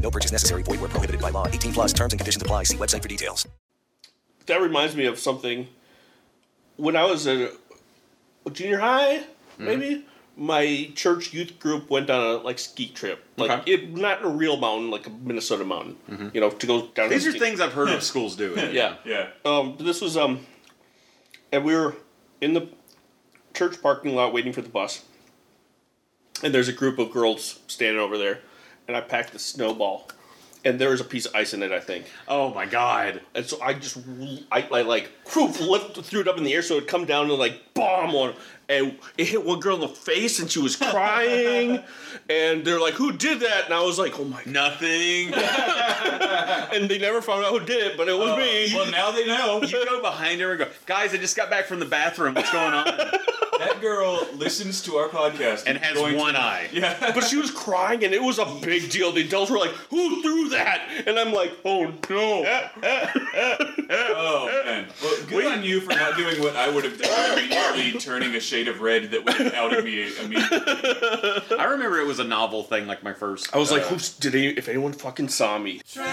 No purchase necessary. Void where prohibited by law. 18 plus terms and conditions apply. See website for details. that reminds me of something. When I was at junior high, maybe my church youth group went on a like ski trip, like Okay. it, not a real mountain, like a Minnesota mountain. You know, to go down. These are ski. things I've heard of schools doing. Yeah. Yeah. Um, this was um, and we were in the church parking lot waiting for the bus, and there's a group of girls standing over there, and I packed the snowball, and there was a piece of ice in it, I think. Oh my god. And so I just, I, I like, whew, lift, threw it up in the air so it'd come down and like bomb on, and it hit one girl in the face and she was crying, and they're like, "Who did that?" And I was like, "Oh my!" Nothing. And they never found out who did it, but it was oh, me. Well, now they know. you go behind her and go, guys, I just got back from the bathroom. What's going on? That girl listens to our podcast And has one to- eye. Yeah. But she was crying, and it was a big deal. The adults were like, "Who threw that?" And I'm like, "Oh no!" Oh man. Well, good on you for not doing what I would have done, immediately turning a shade of red that would have outed me immediately. I remember it was a novel thing, like my first. I was like, uh, "Who's did any, if anyone fucking saw me?" All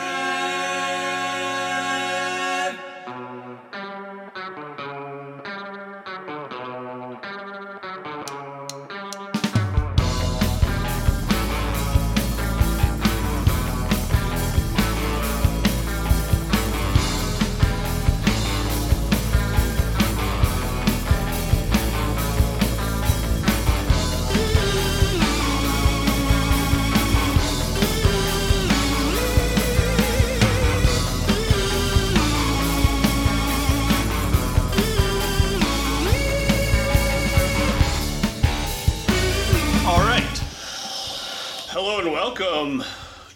Hello and welcome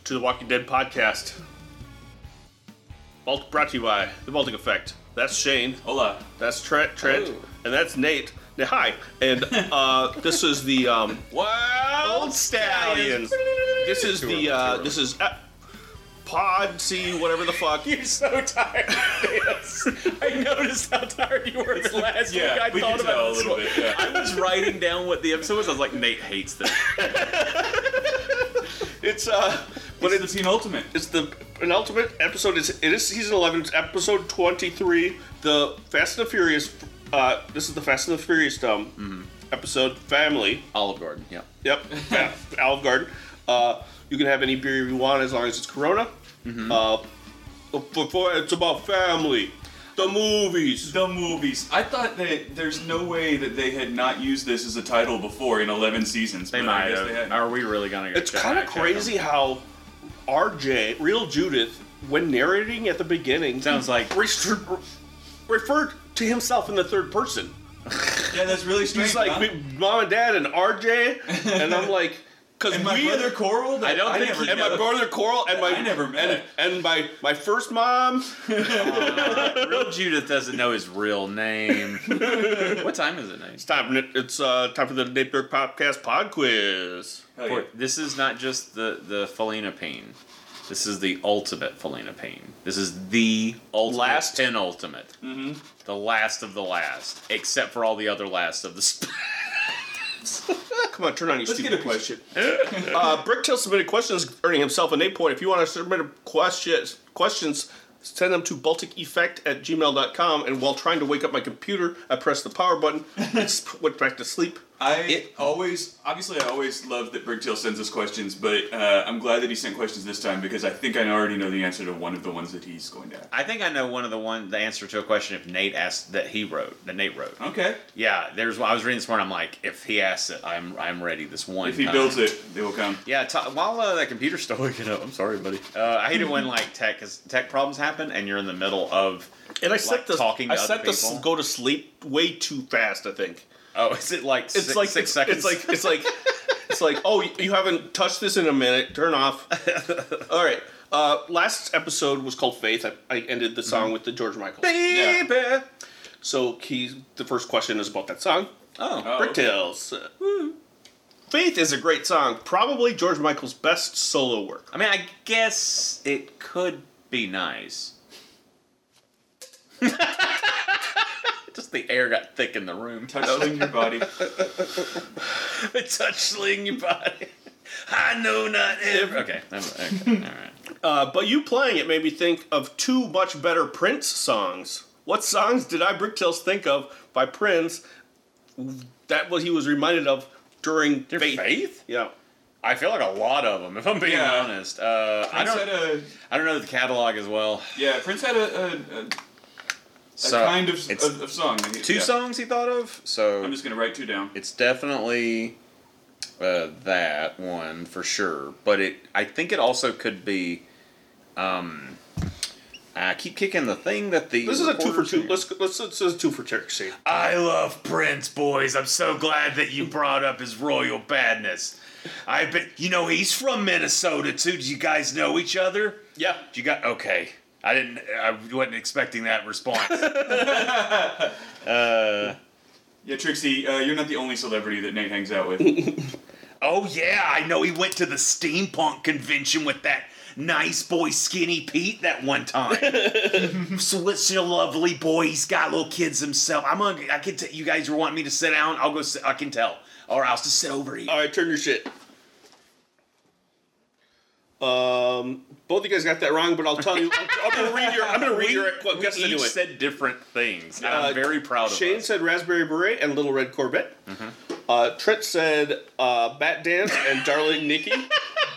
to the Walking Dead podcast. Balt- Brought to you by The Baltic Effect. That's Shane. Hola. That's Trent. Trent. Hello. And that's Nate. Now, hi. And uh, this is the um, Wild Stallions. This is the uh, this is uh, Pod C whatever the fuck. You're so tired this. I noticed how tired you were the last Yeah, week. I we thought can about a this little bit, yeah. I was writing down what the episode was. I was like, Nate hates this. It's uh, but It's it's the penultimate. it's the penultimate episode. Is it is season eleven? It's episode twenty three. The Fast and the Furious. Uh, this is the Fast and the Furious um episode. Family. Olive Garden. Yep. Yeah, Olive Garden. Uh, you can have any beer you want as long as it's Corona. Uh, before it's about family, the movies. The movies. I thought that there's no way that they had not used this as a title before in 11 seasons. They but I might guess have. they hadn't. Are we really gonna? Get It's kind of crazy how RJ, real Judith, when narrating at the beginning, Sounds like- restri- referred to himself in the third person. Yeah, that's really strange. He's like huh? Mom and dad and RJ, and I'm like, because and my we brother Coral. I don't think never and my brother Coral and my I never met and, and my my first mom. Real Judith doesn't know his real name. what time is it, Nate? It's time. It's uh, time for the Nate Berg podcast pod quiz. Hell yeah. This is not just the the Felina pain. This is the ultimate Felina pain. This is the ultimate Last? penultimate. Mm-hmm. The last of the last, except for all the other last of the. Sp- Come on, turn on your Let's stupid question. Uh, Bricktail submitted questions, earning himself an eight point. If you want to submit a questions, questions, send them to balticeffect at gmail.com. And while trying to wake up my computer, I pressed the power button. It went back to sleep. I always, obviously, I always love that Bricktail sends us questions, but uh, I'm glad that he sent questions this time because I think I already know the answer to one of the ones that he's going to ask. I think I know one of the one the answer to a question if Nate asked that he wrote that Nate wrote. Okay. Yeah, there's I was reading this morning. I'm like, if he asks it, I'm I'm ready. This one. If he time. builds it, they will come. Yeah, t- while uh, that computer's still waking up, I'm sorry, buddy. Uh, I hate it when like tech 'cause tech problems happen and you're in the middle of. And I Like set the talking to I set the go to sleep way too fast. I think Oh, is it like it's six, like six it's, seconds? It's like it's like it's like oh you haven't touched this in a minute. Turn off. All right. Uh, last episode was called Faith. I, I ended the song with the George Michael. Baby. So he, the first question is about that song. Oh. Oh, okay. Uh, Faith is a great song. Probably George Michael's best solo work. I mean, I guess it could be nice. Just the air got thick in the room. Touch sling your body. touch sling your body. I know not ever. Okay, okay, all right. Uh, but you playing it made me think of two much better Prince songs. What songs did I Bricktails think of by Prince that what he was reminded of during Your Faith? faith? Yeah. I feel like a lot of them, if I'm being Yeah. honest. Uh, I don't. had a I don't know the catalog as well. yeah. Prince had a, a, a, a So kind of, it's of, of song. two Yeah. songs he thought of. So I'm just gonna write two down. it's definitely uh, that one for sure. But it, I think it also could be. Um, I keep kicking the thing that the. This is a two for two. Let's let's this is a two for Turkey. I love Prince, boys. I'm so glad that you brought up his royal badness. I bet you know he's from Minnesota too. Do you guys know each other? Yeah. Do you got okay? I didn't. I wasn't expecting that response. uh, Yeah, Trixie, uh, you're not the only celebrity that Nate hangs out with. oh yeah, I know he went to the steampunk convention with that nice boy Skinny Pete that one time. so it's a lovely boy. He's got little kids himself. I'm gonna. I can. T- you guys were wanting me to sit down. I'll go. Sit, I can tell. Or else to sit over here. All right, turn your shit. Um, both of you guys got that wrong, but I'll tell you. I'm, I'm gonna read your. I'm gonna read your we guess each anyway. said different things. and Uh, I'm very proud of Shane us. said raspberry beret and little red Corvette. Uh, Trent said uh, bat dance and darling Nikki.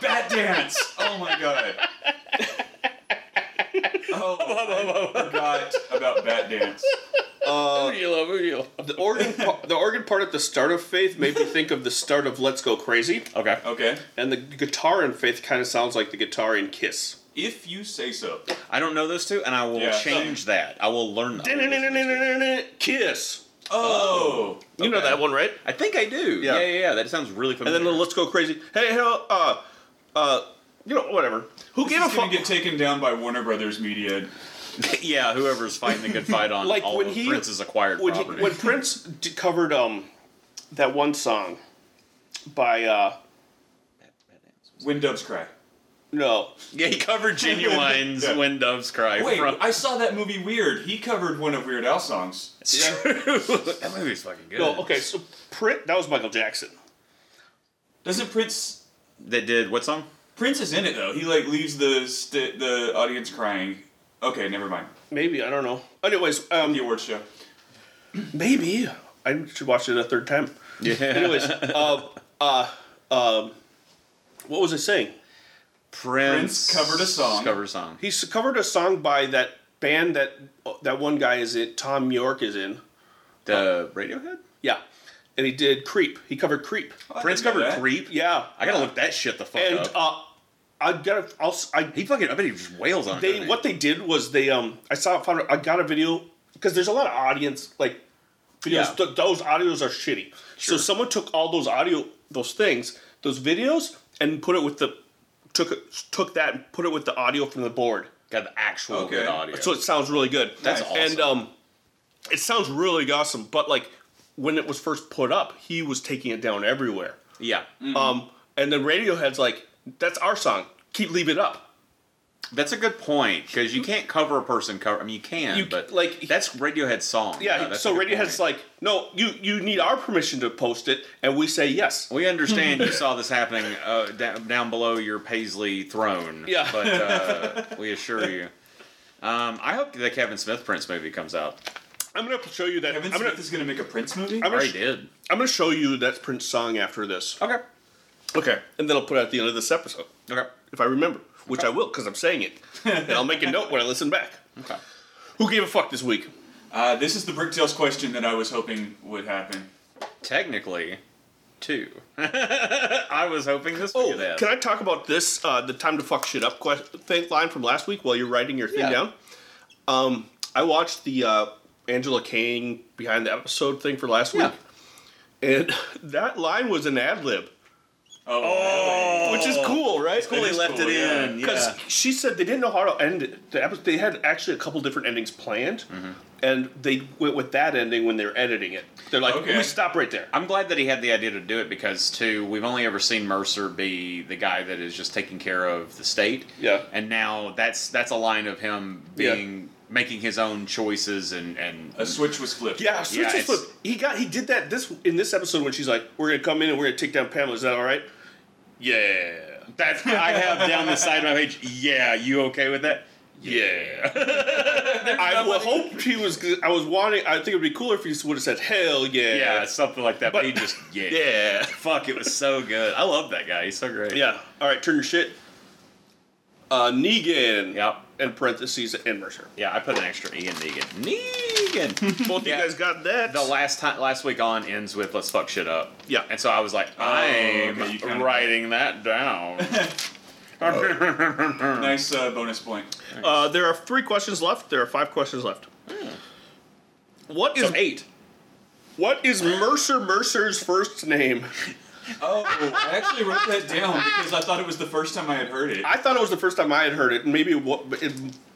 Bat dance! Oh my god. Oh, I forgot about bat dance. Uh, Who do you love? Who you love? the organ, pa- the organ part at the start of Faith made me think of the start of Let's Go Crazy, Okay. Okay, and the guitar in Faith kind of sounds like the guitar in Kiss. if you say so. I don't know those two, and I will Yeah. change that. I will learn them. Kiss. Oh, You know okay. that one, right? I think I do. Yeah. Yeah, yeah, yeah. That sounds really funny. And familiar. then the Let's Go Crazy. Hey, hell, uh, uh, you know, whatever. Who This gave a fuck? get taken down by Warner Brothers Media. yeah, whoever's fighting the good fight on Like all when of he- Prince's acquired when, he, when Prince d- covered um that one song by uh When Doves Cry. no yeah, he covered Ginuwine's Yeah. "When Doves Cry." Wait, from, I saw that movie Weird. He covered one of Weird Al songs. It's true. that movie's fucking good. no okay so Prince that was Michael Jackson Doesn't Prince? That did what song? Prince is in it though. He like leaves the st- the audience crying. Okay, never mind. maybe I don't know anyways um The awards show. maybe I should watch it a third time Yeah. anyways uh uh um what was I saying Prince, Prince covered a song. Covered a song. he covered a song by that band that that one guy is in Thom Yorke is in The Radiohead. yeah and he did Creep he covered Creep Oh, Prince covered that. Creep. yeah I gotta look that shit the fuck up. and up. uh I gotta I'll I he fucking. I bet he just wails on it. they he? what they did was they um I saw found I got a video because there's a lot of audience like videos Yeah. th- those audios are shitty. Sure. So someone took all those audio those things those videos and put it with the took it, took that and put it with the audio from the board. got the actual Okay. good audio. So it sounds really good. That's Nice. awesome. And um it sounds really awesome, but like when it was first put up, he was taking it down everywhere. yeah, Um and then Radiohead's like that's our song. Keep leave it up. that's a good point because you can't cover a person cover. I mean, you can, You- but like- that's Radiohead's song. Yeah, that's so Radiohead's point. like, no, you you need our permission to post it, and we say yes. We understand you saw this happening uh, down, down below your Paisley throne. Yeah. But uh, we assure you. Um, I hope the Kevin Smith Prince movie comes out. I'm gonna show you that. Kevin I'm Smith gonna, is gonna make a Prince movie. I'm already sh- did. I'm gonna show you that Prince song after this. Okay. Okay, and then I'll put it at the end of this episode Okay. if I remember, which I will because I'm saying it, and I'll make a note when I listen back. Okay. Who gave a fuck this week? Uh, this is the Bricktails question that I was hoping would happen. Technically, two. I was hoping this would Oh, get can I talk about this? Uh, the time to fuck shit up quest- thing line from last week while you're writing your thing Yeah. down. Um, I watched the uh, Angela Kang behind the episode thing for last Yeah. week, and that line was an ad lib. Oh, which is cool, right? It's cool, That he left cool, it yeah. in. Because Yeah. she said they didn't know how to end it. The episode, they had actually a couple different endings planned, Mm-hmm. and they went with that ending when they were editing it. They're like, Okay. we stop right there. I'm glad that he had the idea to do it because, too, we've only ever seen Mercer be the guy that is just taking care of the state. Yeah. And now that's that's a line of him Yeah. Being making his own choices and and a switch was flipped. Yeah, switch Yeah, was flipped. He got he did that this in this episode when she's like, "We're gonna come in and we're gonna take down Pamela." Is that all right? Yeah. that's I have down the side of my page. Yeah, you okay with that? Yeah. I would hope he was. I was wanting. I think it'd be cooler if he would have said "Hell yeah." Yeah, something like that. But, But- he just yeah. Yeah. Fuck, it was so good. I love that guy. He's so great. Yeah. All right, turn your shit. Uh, Negan. Yep. In parentheses, and Mercer. Yeah, I put an extra E in Negan. Negan. Both Yeah. you guys got that. the last time, last week on ends with "Let's fuck shit up." Yeah. and so I was like, I'm okay, writing that down. Nice uh, bonus point. Uh, there are three questions left. There are five questions left. What is so eight. what is Mercer Mercer's first name? Oh, I actually wrote that down because I thought it was the first time I had heard it. I thought it was the first time I had heard it. Maybe it, wa- it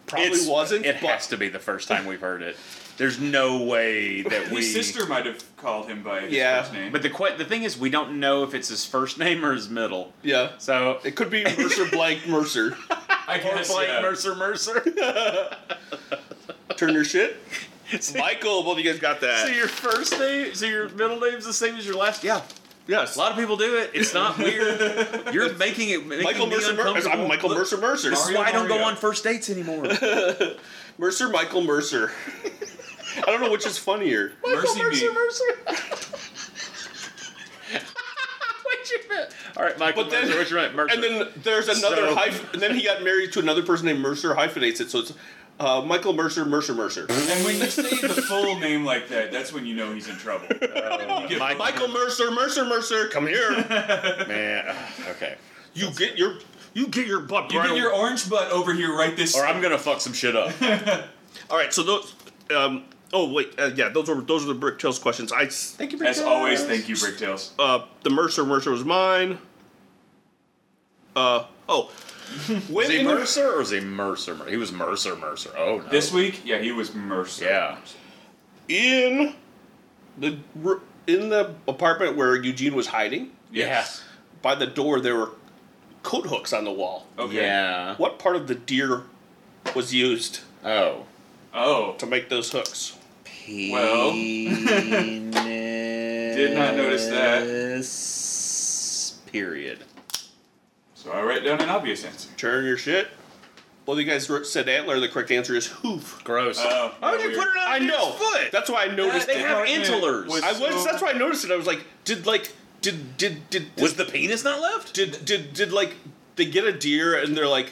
probably It's- wasn't. It but has to be the first time we've heard it. There's no way that we. His sister might have called him by his Yeah, first name. But the que- the thing is, we don't know if it's his first name or his middle. Yeah. So It could be Mercer blank Mercer. I or guess Blake yeah. Mercer Mercer. Turn your shit. so, Michael, both of you guys got that. so your first name, so your middle name's the same as your last. Yeah, yes. a lot of people do it. It's not weird. You're making it making Michael me Mercer Mercer. uncomfortable. I'm Michael Mercer Mercer. This is Mario why I don't go on first dates anymore. Mercer Michael Mercer. I don't know which is funnier. Mercy me. Mercer. What's your bet? All right, Michael But then, Mercer. What's your name? Mercer. and then there's another So- hyphen. And then he got married to another person named Mercer. Hyphenates it, so it's uh, Michael Mercer Mercer Mercer. And when you say the full name like that, that's when you know he's in trouble. You get- Michael- Michael Mercer Mercer Mercer, come here. man. Okay. You get your you get your butt. You right get your orange butt over here right this. Or I'm gonna fuck some shit up. All right, so those. Um, oh wait, uh, yeah, those were those are the Bricktails questions. I Thank you, As always, thank you, Bricktails. uh, the Mercer Mercer was mine. Uh oh, when Was he Mercer or was he Mercer? He was Mercer Mercer. Oh no. This week, yeah, he was Mercer. Yeah. in the in the apartment where Eugene was hiding, Yes. by the door there were coat hooks on the wall. Okay. Yeah. What part of the deer was used Oh. Oh. to make those hooks? Well. Did not notice that. Period. So I write down an obvious answer. Turn your shit. Well, you guys wrote- said antler. The correct answer is hoof. Gross. Oh, Why would you put it on I a dude's know. foot? That's why I noticed they it. have Apartment antlers. was- I was. so- That's why I noticed it. I was like, did like, did did did Was the penis not left? did did did like they get a deer and they're like,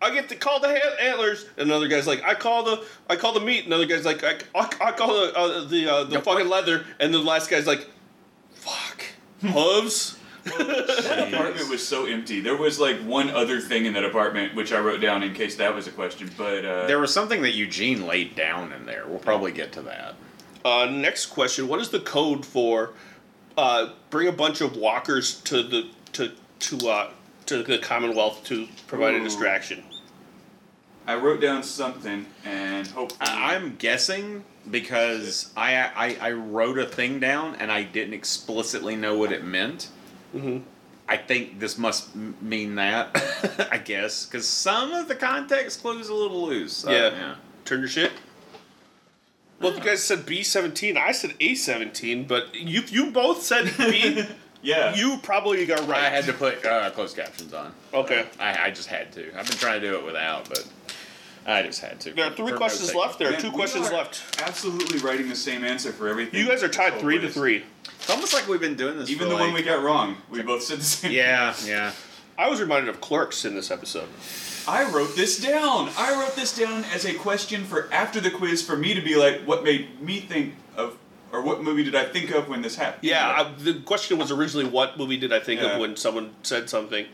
I get to call the ha- antlers. And another guy's like, I call the I call the meat. Another guy's like, I, I, I call the uh, the uh, the fucking leather. And the last guy's like, fuck hooves. That apartment was so empty. There was like one other thing in that apartment, which I wrote down in case that was a question. But uh, There was something that Eugene laid down in there. We'll probably get to that. Uh, next question: What is the code for uh, bring a bunch of walkers to the to to uh, to the Commonwealth to provide a distraction? I wrote down something and hopefully I- I'm guessing because I, I I wrote a thing down and I didn't explicitly know what it meant. Mhm. I think this must m- mean that. I guess because some of the context clues a little loose. so, Yeah. Turn your shit. Well, you guys said B seventeen. I said A seventeen, but you you both said B. yeah. you probably got right. I had to put uh, closed captions on. Okay. I, I just had to. I've been trying to do it without, but I just had to. There are three questions left. There are Man, two we questions are left. Absolutely writing the same answer for everything. You guys are tied oh, three to three. It's almost like we've been doing this. Even for the one we like- got wrong, we both said the same. Yeah, yeah. I was reminded of Clerks in this episode. I wrote this down. I wrote this down as a question for after the quiz for me to be like, what made me think of, or what movie did I think of when this happened? Yeah, I, the question was originally what movie did I think Yeah. of when someone said something,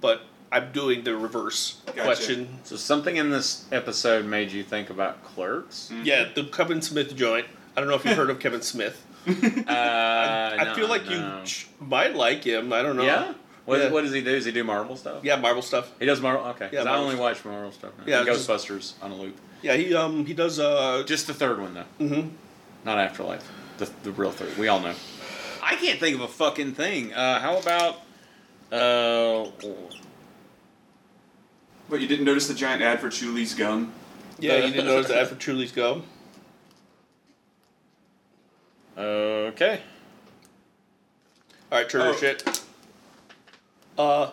but I'm doing the reverse Gotcha. question. So something in this episode made you think about Clerks. Yeah, the Kevin Smith joint. I don't know if you've heard of Kevin Smith. Uh, I no, feel like no. you sh- might like him. I don't know. Yeah. What, Yeah. what does he do? Does he do Marvel stuff? Yeah, Marvel stuff. He does Marvel. Okay, Yeah, I only stuff. watch Marvel stuff. Now. Yeah, And just- Ghostbusters on a loop. Yeah, he um he does uh Just the third one though. Mm-hmm. Not Afterlife. The the real third. We all know. I can't think of a fucking thing. Uh, how about uh, But you didn't notice the giant ad for Chewlie's gum? yeah you didn't notice the ad for Truly's gum. okay. All right, Turner Oh. shit. Uh,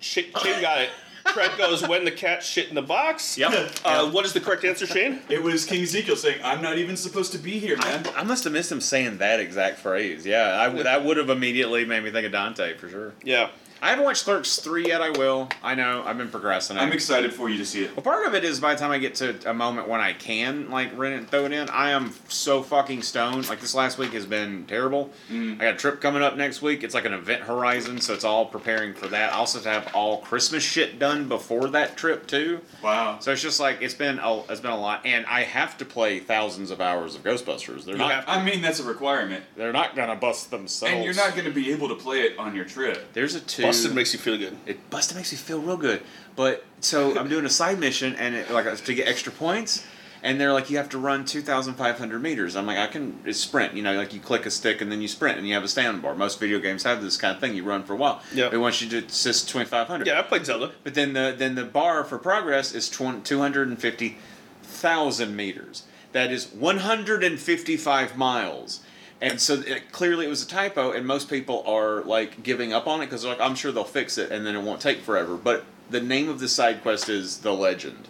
Shane, Shane got it. Fred goes when the cat shit in the box. Yep. Uh, what is the correct answer, Shane? It was King Ezekiel saying, "I'm not even supposed to be here, man." I must have missed him saying that exact phrase. Yeah, I, would- that would have immediately made me think of Dante for sure. Yeah. I haven't watched Clerks 3 yet, I will. I know, I've been procrastinating. I'm excited for you to see it. Well, part of it is by the time I get to a moment when I can like rent it and throw it in, I am so fucking stoned. Like this last week has been terrible. Mm-hmm. I got a trip coming up next week. It's like an event horizon, so it's all preparing for that. I also have to have all Christmas shit done before that trip too. Wow. So it's just like it's been a, it's been a lot, and I have to play thousands of hours of Ghostbusters. They're not I mean, that's a requirement. they're not gonna bust themselves. And you're not going to be able to play it on your trip. There's a two. Busted makes you feel good. It busted makes me feel real good. But so I'm doing a side mission and it, like to get extra points, and they're like you have to run 2,500 meters. I'm like I can it's sprint. You know, like you click a stick and then you sprint and you have a stand bar. Most video games have this kind of thing. You run for a while. Yeah. They want you to assist 2,500. Yeah, I played Zelda. But then the then the bar for progress is 20, 250,000 meters. That is 155 miles. And so it, clearly it was a typo, and most people are like giving up on it because like I'm sure they'll fix it, and then it won't take forever. But the name of the side quest is the Legend.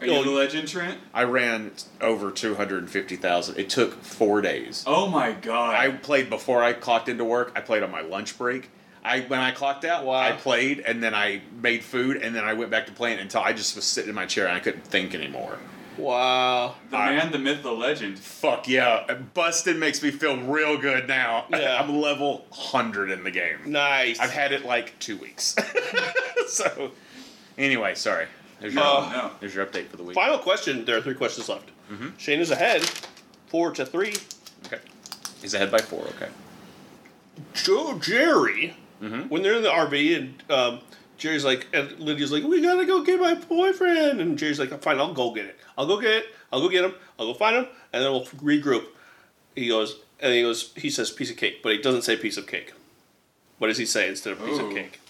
Are you the legend, Trent? I ran over 250,000. It took four days. Oh my god. I played before I clocked into work. I played on my lunch break. I when I clocked out, Wow. I played and then I made food and then I went back to playing until I just was sitting in my chair and I couldn't think anymore. Wow. the I- man, the myth, the legend. Fuck yeah! Busted makes me feel real good now. Yeah. I'm level hundred in the game. Nice. I've had it like two weeks. so, anyway, sorry. There's your, Oh, no. there's your update for the week. Final question. There are three questions left. Mm-hmm. Shane is ahead, four to three. Okay. He's ahead by four. Okay. Joe Jerry, Mm-hmm. when they're in the RV and um, Jerry's like, and Lydia's like, we gotta go get my boyfriend, and Jerry's like, fine, I'll go get it. I'll go get it. I'll go get him. I'll go find him, and then we'll regroup. He goes, and he goes, he says piece of cake, but he doesn't say piece of cake. What does he say instead of piece of cake?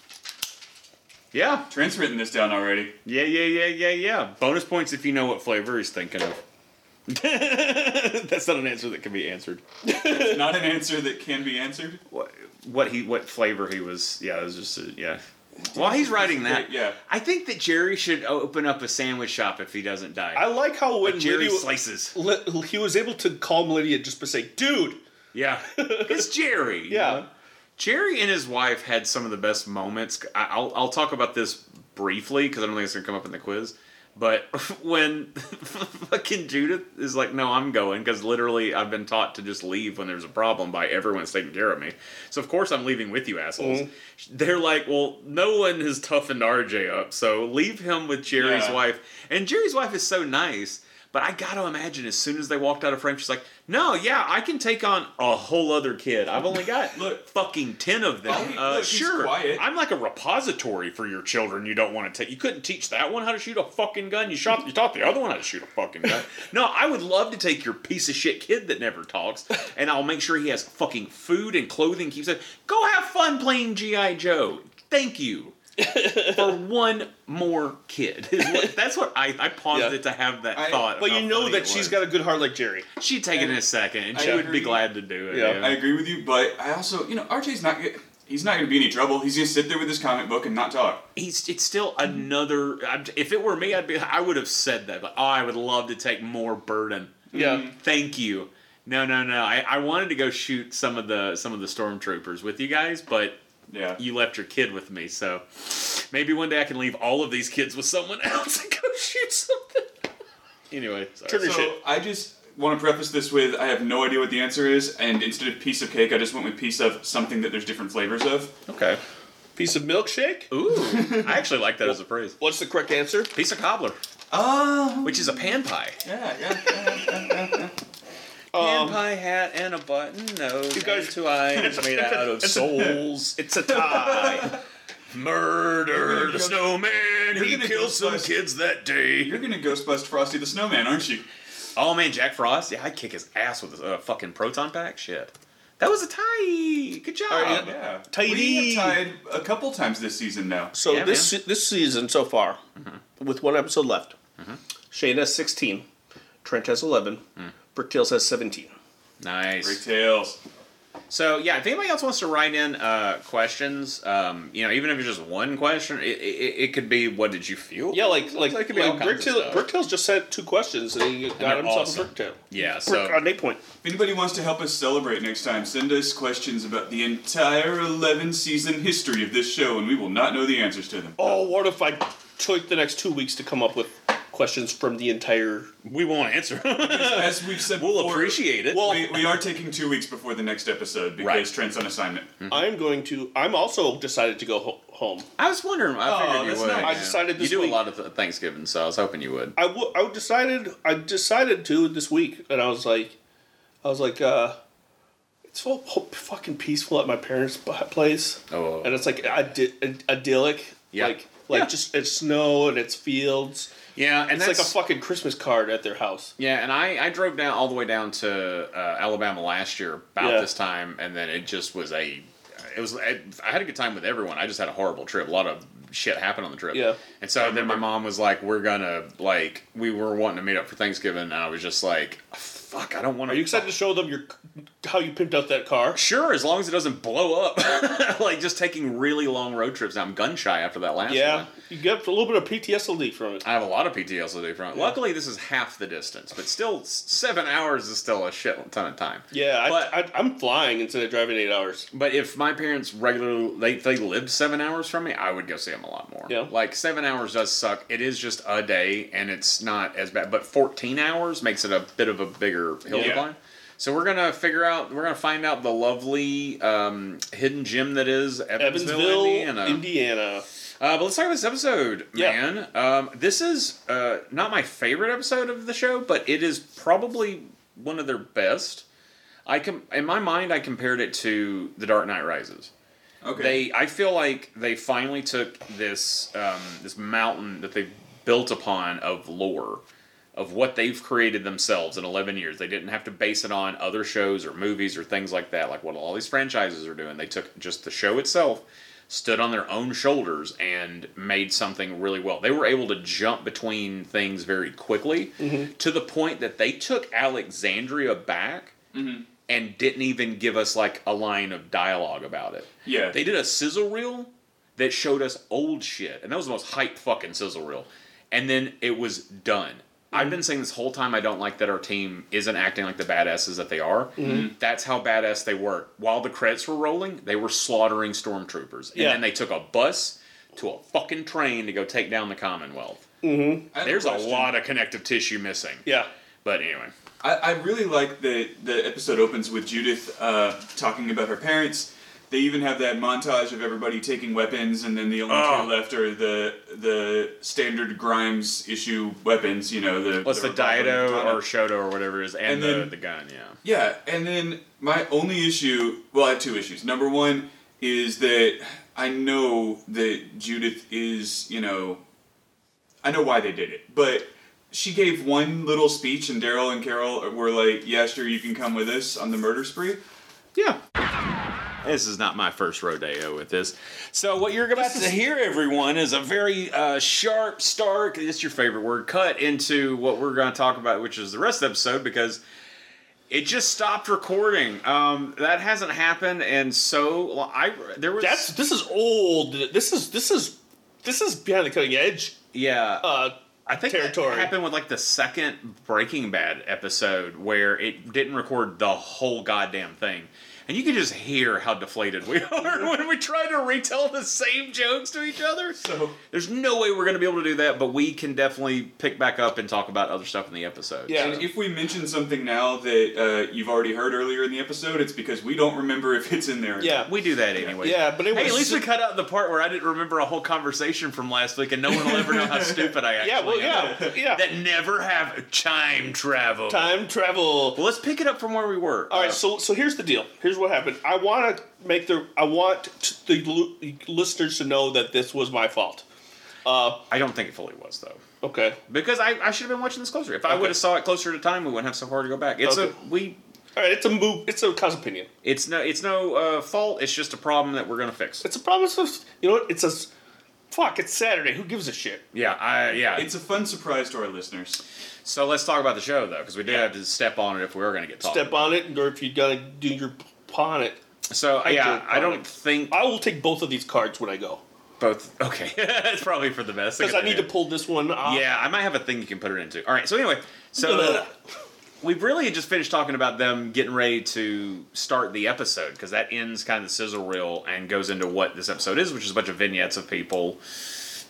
Yeah. Trent's written this down already. Yeah, yeah, yeah, yeah, yeah. Bonus points if you know what flavor he's thinking of. That's not an answer that can be answered. It's not an answer that can be answered. What, what he, what flavor he was? Yeah, it was just a, yeah. While he's writing that, Yeah. I think that Jerry should open up a sandwich shop if he doesn't die. I like how when Jerry Lydia, slices. Li- he was able to calm Lydia just by saying, dude. Yeah, it's Jerry. you Yeah. know? Jerry and his wife had some of the best moments. I- I'll I'll talk about this briefly because I don't think it's gonna come up in the quiz. But when fucking Judith is like, "No, I'm going," because literally I've been taught to just leave when there's a problem by everyone's taking care of me. So of course I'm leaving with you assholes. Mm-hmm. They're like, "Well, no one has toughened RJ up, so leave him with Jerry's Yeah. wife." And Jerry's wife is so nice. But I gotta imagine as soon as they walked out of frame, she's like, "No, yeah, I can take on a whole other kid. I've only got Look. fucking ten of them. Oh, uh, look, sure, quiet. I'm like a repository for your children. You don't want to take. You couldn't teach that one how to shoot a fucking gun. You shot. You taught the other one how to shoot a fucking gun. no, I would love to take your piece of shit kid that never talks, and I'll make sure he has fucking food and clothing. Keep saying, "Go have fun playing GI Joe." Thank you. For one more kid. What- That's what I, I paused Yeah. it to have that I- thought. But you know that she's got a good heart like Jerry. She'd take it in a second, and I she would be glad to do it. Yeah. Yeah. I agree with you, but I also, you know, RJ's not. g- He's not going to be any trouble. He's going to sit there with his comic book and not talk. He's it's still another. If it were me, I'd be. I would have said that. But oh, I would love to take more burden. Yeah. Mm-hmm. Thank you. No, no, no. I, I wanted to go shoot some of the some of the stormtroopers with you guys, but Yeah. you left your kid with me, so maybe one day I can leave all of these kids with someone else and go shoot something. anyway, sorry. So. I just want to preface this with I have no idea what the answer is, and instead of piece of cake, I just went with piece of something that there's different flavors of. okay. Piece of milkshake. Ooh, I actually like that as a phrase. What's the correct answer? Piece of cobbler. Oh, which is a pan pie. yeah, yeah, yeah, yeah, yeah. Pan Um, pie hat and a button nose. You guys- and two eyes made out of It's a- souls. It's a tie. Murder the snowman. You're He gonna killed some Ghostbust- kids that day. You're gonna Ghostbust Frosty the Snowman, aren't you? Oh man, Jack Frost. Yeah, I'd kick his ass with a uh, fucking proton pack. Shit. That was a tie. Good job. Alright, Yeah. Tidy. We have tied a couple times this season now. So Yeah, this se- this season so far, with one episode left, Shane has sixteen, Trent has eleven, Bricktails has seventeen. Nice. Great tales. So yeah, if anybody else wants to write in uh, questions, um, you know, even if it's just one question, it, it, it could be, "What did you feel?" Yeah, like like, it could be like Bricktail. Bricktails just sent two questions and he got they're himself awesome. a Bricktail. Yeah. Brick, So on eight point. If anybody wants to help us celebrate next time, send us questions about the entire 11 season history of this show, and we will not know the answers to them. Oh, what if I took the next two weeks to come up with questions from the entire? we won't answer. As we've said we'll before, appreciate it. Well- we, we are taking two weeks before the next episode because Right. Trent's on assignment. I'm going to. I'm also decided to go ho- home. I was wondering. I Oh, you that's would. nice. I decided this you do week- a lot of Thanksgiving, so I was hoping you would. I w- I decided I decided to this week, and I was like, I was like, uh, it's so ho- fucking peaceful at my parents' place, Oh. and it's like id- id- idyllic, Yeah. like like Yeah. just it's snow and it's fields. Yeah, and It's that's like a fucking Christmas card at their house. Yeah, and I, I drove down all the way down to uh, Alabama last year about Yeah. this time, and then it just was a, it was I, I had a good time with everyone. I just had a horrible trip. A lot of shit happened on the trip. Yeah. And so then my mom was like, "We're gonna like we were wanting to meet up for Thanksgiving," and I was just like, "Fuck, I don't want to." Are you excited to show them your how you pimped out that car? Sure, as long as it doesn't blow up. like just taking really long road trips. Now I'm gun shy after that last Yeah, one. You get a little bit of PTSD from it. I have a lot of PTSD from it. Luckily, this is half the distance, but still, seven hours is still a shit ton of time. Yeah, I, But- I, I'm flying instead of driving eight hours. But if my parents regularly they, they lived seven hours from me, I would go see them a lot more. Yeah. Like seven hours does suck. It is just a day, and it's not as bad. But fourteen hours makes it a bit of a bigger hill to climb. So we're gonna figure out. We're gonna find out the lovely um, hidden gem that is Evansville, Evansville, Indiana. Indiana. Uh, but let's talk about this episode, Yeah. man. Um, this is uh, not my favorite episode of the show, but it is probably one of their best. I com- in my mind, I compared it to The Dark Knight Rises. Okay. They, I feel like they finally took this um, this mountain that they built upon of lore, of what they've created themselves in 11 years. They didn't have to base it on other shows or movies or things like that, like what all these franchises are doing. They took just the show itself, stood on their own shoulders, and made something really well. They were able to jump between things very quickly mm-hmm. to the point that they took Alexandria back mm-hmm. and didn't even give us like a line of dialogue about it. Yeah. They did a sizzle reel that showed us old shit, and that was the most hype fucking sizzle reel. And then it was done. I've been saying this whole time I don't like that our team isn't acting like the badasses that they are. Mm-hmm. That's how badass they were. While the credits were rolling, they were slaughtering stormtroopers. And Yeah. then they took a bus to a fucking train to go take down the Commonwealth. I have There's a question. lot of connective tissue missing. Yeah. But anyway. I, I really like that the episode opens with Judith uh, talking about her parents. They even have that montage of everybody taking weapons, and then the only Oh. two left are the the standard Grimes issue weapons. You know the What's the, and Dido or Shoto or whatever it is, and, And the, then- the gun, yeah. Yeah, and then my only issue, well, I have two issues. Number one is that I know that Judith is, you know, I know why they did it, but she gave one little speech, and Daryl and Carol were like, "Yeah, sure, you can come with us on the murder spree." Yeah. This is not my first rodeo with this. So what you're about to hear, everyone, is a very uh, sharp, stark. It's your favorite word. Cut into what we're going to talk about, which is the rest of the episode, because it just stopped recording. Um, that hasn't happened, and so I there was That's this is old. This is this is this is behind the cutting edge. yeah. Uh, I think territory. that happened with like the second Breaking Bad episode where it didn't record the whole goddamn thing. And you can just hear how deflated we are when we try to retell the same jokes to each other. So There's no way we're going to be able to do that, but we can definitely pick back up and talk about other stuff in the episode. Yeah. And if we mention something now that uh, you've already heard earlier in the episode, it's because we don't remember if it's in there. Yeah. We do that anyway. Yeah, but it hey, was at least we cut out the part where I didn't remember a whole conversation from last week, and no one will ever know how stupid I actually Yeah, well, am. yeah, yeah. That never have time travel. Time travel. Well, let's pick it up from where we were. All right, Uh, so so here's the deal. Here's what happened. I want to make the I want the listeners to know that this was my fault. I don't think it fully was though. Okay. Because I, I should have been watching this closer. If I Okay. would have saw it closer to time, we wouldn't have so far to go back. It's Okay. a we. All right. It's a move. It's a cause opinion. It's no it's no uh, fault. It's just a problem that we're gonna fix. It's a problem. of you know what? It's a fuck. It's Saturday. Who gives a shit? Yeah, I yeah. It's a fun surprise to our listeners. so let's talk about the show though, because we did Yeah. have to step on it if we were gonna get talking. Step on it, or if you gotta do your paw on it. So I yeah, I don't it. think I will take both of these cards when I go both. Okay, it's probably for the best. because I need to pull this one off. Yeah, I might have a thing you can put it into. All right. So anyway, so we've really just finished talking about them getting ready to start the episode because that ends kind of the sizzle reel and goes into what this episode is, which is a bunch of vignettes of people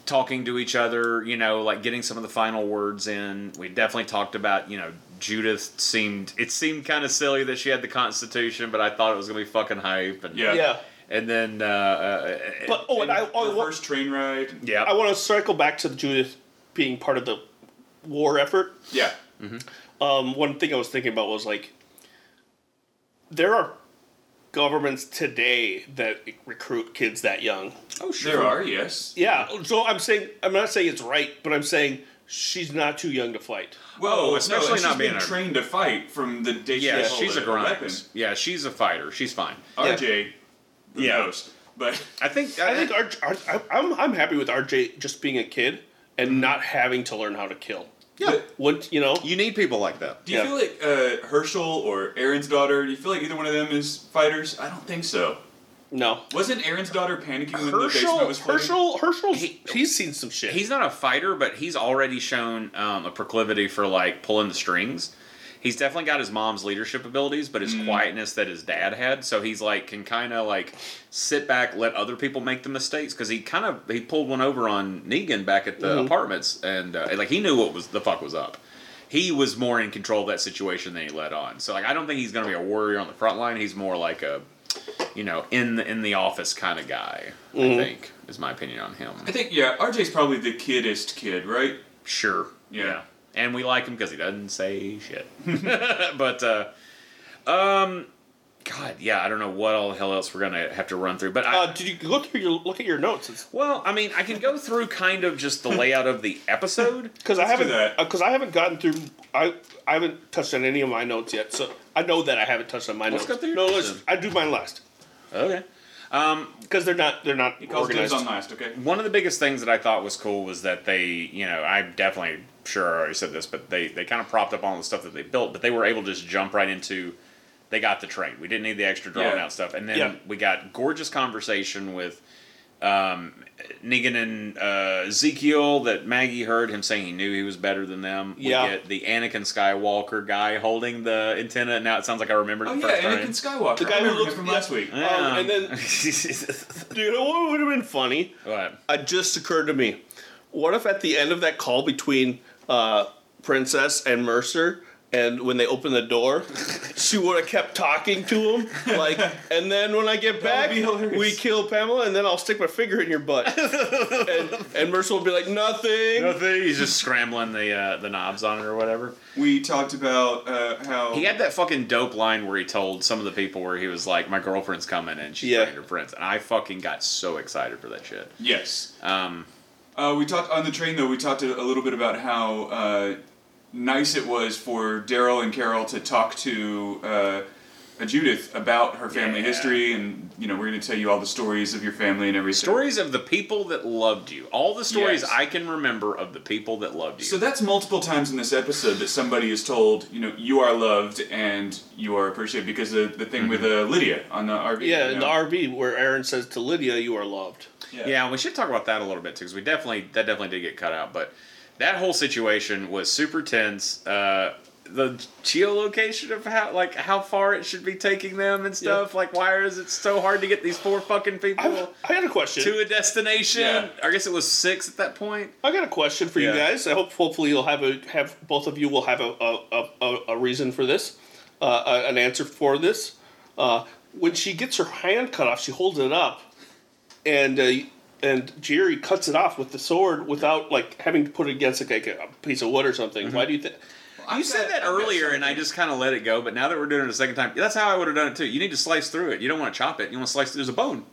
talking to each other. You know, like getting some of the final words in. We definitely talked about you know Judith seemed it seemed kind of silly that she had the Constitution, but I thought it was gonna be fucking hype. And, Yeah. Yeah. And then, uh, uh, But oh, and, I, Her oh, what- first train ride. yeah, I want to circle back to Judith being part of the war effort. Yeah. Um, one thing I was thinking about was like, there are governments today that recruit kids that young. oh sure, There are, yes. Yeah, so I'm saying I'm not saying it's right, but I'm saying she's not too young to fight. Well, Oh, no, especially and not being been a- trained to fight from the day she Yeah, was she's a weapon. Yeah, she's a fighter. She's fine. RJ, who Yeah. knows? But I think. I think R, R, I, I'm I'm happy with RJ just being a kid and not having to learn how to kill. Yeah. What you know? you need people like that. Do you Yeah. feel like uh, Hershel or Aaron's daughter? Do you feel like either one of them is fighters? I don't think so. No. Wasn't Aaron's daughter panicking when the Hershel, basement was flooding? Hershel, Hershel's He- he's seen some shit. He's not a fighter, but he's already shown um, a proclivity for like pulling the strings. He's definitely got his mom's leadership abilities, but his mm. quietness that his dad had. So he's like can kind of like sit back, let other people make the mistakes because he kind of he pulled one over on Negan back at the mm-hmm. apartments, and uh, like he knew what was the fuck was up. He was more in control of that situation than he let on. So like I don't think he's gonna be a warrior on the front line. He's more like a you know in the in the office kind of guy. I mm-hmm. think is my opinion on him. I think yeah, RJ's probably the kiddest kid, right? Sure. Yeah. And we like him because he doesn't say shit. but, uh, um, God, yeah, I don't know what all the hell else we're gonna have to run through. But I, uh, did you look through your look at your notes? It's- well, I mean, I can go through kind of just the layout of the episode. Because I haven't, that. because I haven't gotten through. I I haven't touched on any of my notes yet, so I know that I haven't touched on my Let's notes. go through your no, notes listen, I do mine last Okay. Because they're not they're not He organized. on last, okay? One of the biggest things that I thought was cool was that they, you know, I'm definitely sure I already said this, but they, they kind of propped up all the stuff that they built, but they were able to just jump right into. They got the train. We didn't need the extra drawn Yeah. out stuff, and then Yeah. we got gorgeous conversation with um, Negan and uh, Ezekiel that Maggie heard him saying he knew he was better than them. Yeah. We get the Anakin Skywalker guy holding the antenna. Now it sounds like I remembered Oh it yeah, first Anakin time. Skywalker. The guy who looked from yeah. last week. Um, and then- Do you know what would have been funny? what? It just occurred to me. What if at the end of that call between uh, Princess and Mercer, and when they opened the door, she would have kept talking to him, like, and then when I get back, we kill Pamela, and then I'll stick my finger in your butt, and, and Mercer will be like, nothing. Nothing. He's just scrambling the uh, the knobs on it or whatever. We talked about uh, how He had that fucking dope line where he told some of the people where he was like, "My girlfriend's coming and she's Yeah. bringing her friends," and I fucking got so excited for that shit. yes. Um, Uh, we talked on the train though. We talked a, a little bit about how uh, nice it was for Daryl and Carol to talk to uh, Judith about her family Yeah. history, and you know we're going to tell you all the stories of your family and everything. stories of the people that loved you. All the stories Yes. I can remember of the people that loved you. So that's multiple times in this episode that somebody is told, you know, you are loved and you are appreciated because the the thing with uh, Lydia on the RV. Yeah, you in know? the RV where Aaron says to Lydia, "You are loved." yeah, and we should talk about that a little bit too, because we definitely that definitely did get cut out. But that whole situation was super tense. Uh, the geolocation of how like how far it should be taking them and stuff. Like, why is it so hard to get these four fucking people I, I got a question. to a destination? Yeah. I guess it was six at that point. I got a question for you guys. I hope hopefully you'll have a have both of you will have a a, a, a, a reason for this, uh, an answer for this. Uh, when she gets her hand cut off, she holds it up, and uh, and Jerry cuts it off with the sword without like having to put it against like a, a piece of wood or something. Why do you think? You said that earlier, and I just kind of let it go. But now that we're doing it a second time, that's how I would have done it too. You need to slice through it. You don't want to chop it. You want to slice. There's a bone.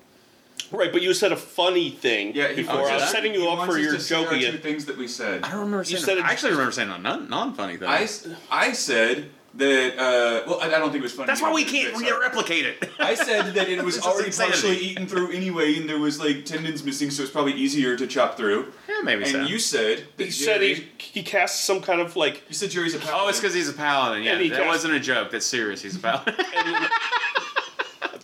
Right, but you said a funny thing Yeah, he before. wants I was us- setting he you up for your to say joking. two things that we said. I don't remember saying. said that. it- I actually remember saying a non non funny thing. I said that. Uh, well, I I don't think it was funny. that's why we can't but re- sorry. replicate it. I said that it was This is already insanity. partially eaten through anyway, and there was like tendons missing, so it's probably easier to chop through. yeah, maybe And so. you said that He said Jerry- he he casts some kind of like You said Jerry's a paladin. Oh, it's because he's a paladin. Yeah, And he that cast- wasn't a joke. That's serious. He's a paladin.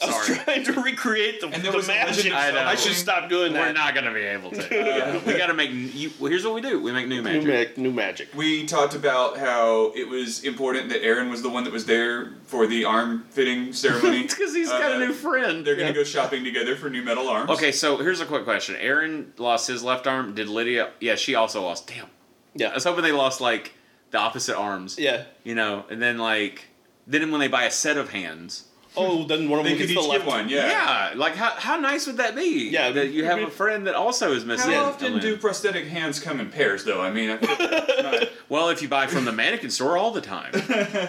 I was Sorry. trying to recreate the, And there the was a legend magic. of I know. I should stop doing We're that. not gonna be able to. Yeah, we got to make. n- You, well, here's what we do. We make new New, magic. mag- new magic. We talked about how it was important that Aaron was the one that was there for the arm fitting ceremony. It's because he's got Uh, a new friend. They're gonna Yeah. go shopping together for new metal arms. Okay, so here's a quick question. Aaron lost his left arm. Did Lydia? Yeah, she also lost. Damn. Yeah, I Yeah. was hoping they lost like the opposite arms. Yeah. You know, and then like then when they buy a set of hands. Oh, then one of them could gets the left one, Yeah. yeah. like how how nice would that be? Yeah, that you have a friend that also is missing. How often do prosthetic hands come in pairs, though? I mean, I feel like it's not- Well, if you buy from the mannequin store all the time,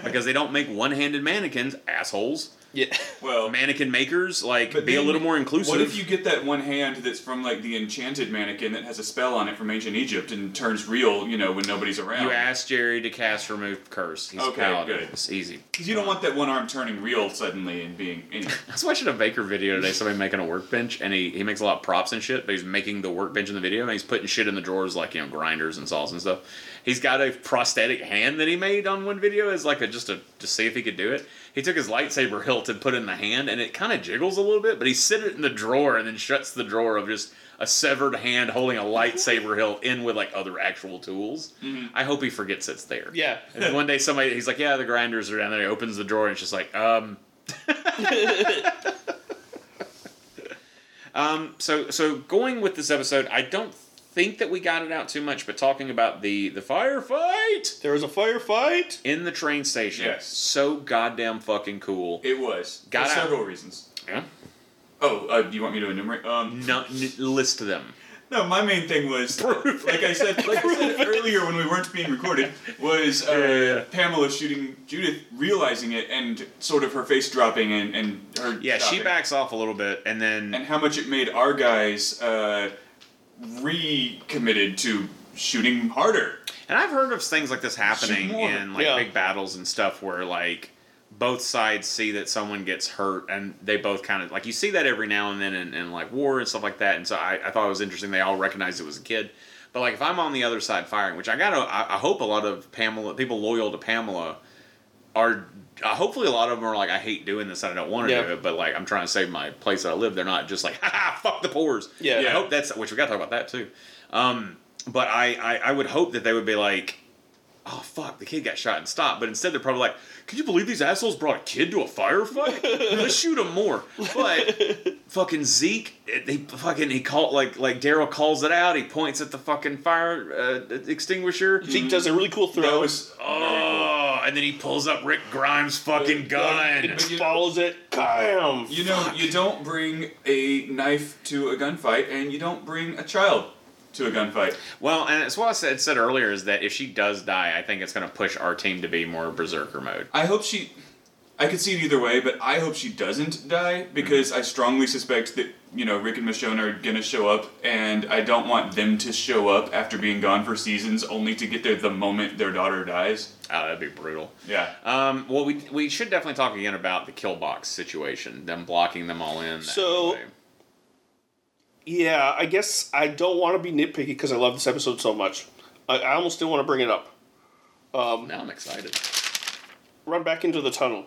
because they don't make one-handed mannequins, assholes. Yeah. well, Mannequin makers like But be a little more inclusive. What if you get that one hand that's from like the enchanted mannequin that has a spell on it from ancient Egypt and turns real, you know, when nobody's around? You ask Jerry to cast remove curse. He's Okay, paladin. good. It's easy. Because you don't want that one arm turning real suddenly and being. Anyway. I was watching a Baker video today. Somebody making a workbench, and he, he makes a lot of props and shit. But he's making the workbench in the video, and he's putting shit in the drawers like you know grinders and saws and stuff. He's got a prosthetic hand that he made on one video as like a just a to see if he could do it. He took his lightsaber hilt and put it in the hand, and it kind of jiggles a little bit. But he set it in the drawer and then shuts the drawer of just a severed hand holding a lightsaber hilt in with like other actual tools. I hope he forgets it's there. Yeah. And one day somebody he's like, yeah, the grinders are down there. He opens the drawer and it's just like, um. um. So so going with this episode, I don't think that we got it out too much, but talking about the the firefight There was a firefight. in the train station. Yes. So goddamn fucking cool. It was Got for out. several reasons. Yeah. Oh, uh, do you want me to enumerate? Um, No, n- list them. no, my main thing was like I said, like I said earlier when we weren't being recorded, was uh, Yeah, yeah, yeah. Pamela shooting Judith, realizing it, and sort of her face dropping and and her Yeah, she backs off a little bit, and then and how much it made our guys uh, recommitted to shooting harder. And I've heard of things like this happening in like Yeah. big battles and stuff where like both sides see that someone gets hurt and they both kind of like you see that every now and then in, in like war and stuff like that. And so I, I thought it was interesting. They all recognized it was a kid. But like if I'm on the other side firing, which I gotta, I, I hope a lot of Pamela people loyal to Pamela are. Uh, hopefully, a lot of them are like, I hate doing this. and I don't want to Yeah. do it, but like, I'm trying to save my place that I live. They're not just like, ha ha, fuck the pores. Yeah. I hope that's which we got to talk about that too. Um, but I, I, I would hope that they would be like, oh fuck, the kid got shot and stopped. But instead, they're probably like, can you believe these assholes brought a kid to a firefight? Let's shoot him more. But fucking Zeke, it- he fucking he called like like Daryl calls it out. He points at the fucking fire uh, extinguisher. Zeke does a really cool throw. That was Oh, and then he pulls up Rick Grimes' fucking gun. It follows it. Bam. You know, you don't bring a knife to a gunfight, and you don't bring a child to a gunfight. Well, and it's what I said, said earlier is that if she does die, I think it's going to push our team to be more berserker mode. I hope she. I could see it either way, but I hope she doesn't die because I strongly suspect that you know Rick and Michonne are gonna show up, and I don't want them to show up after being gone for seasons only to get there the moment their daughter dies. Oh, that'd be brutal. Yeah. Um, well, we we should definitely talk again about the kill box situation, them blocking them all in. that So- way. Yeah, I guess I don't want to be nitpicky because I love this episode so much. I, I almost didn't want to bring it up. Um, now I'm excited. Run back into the tunnel.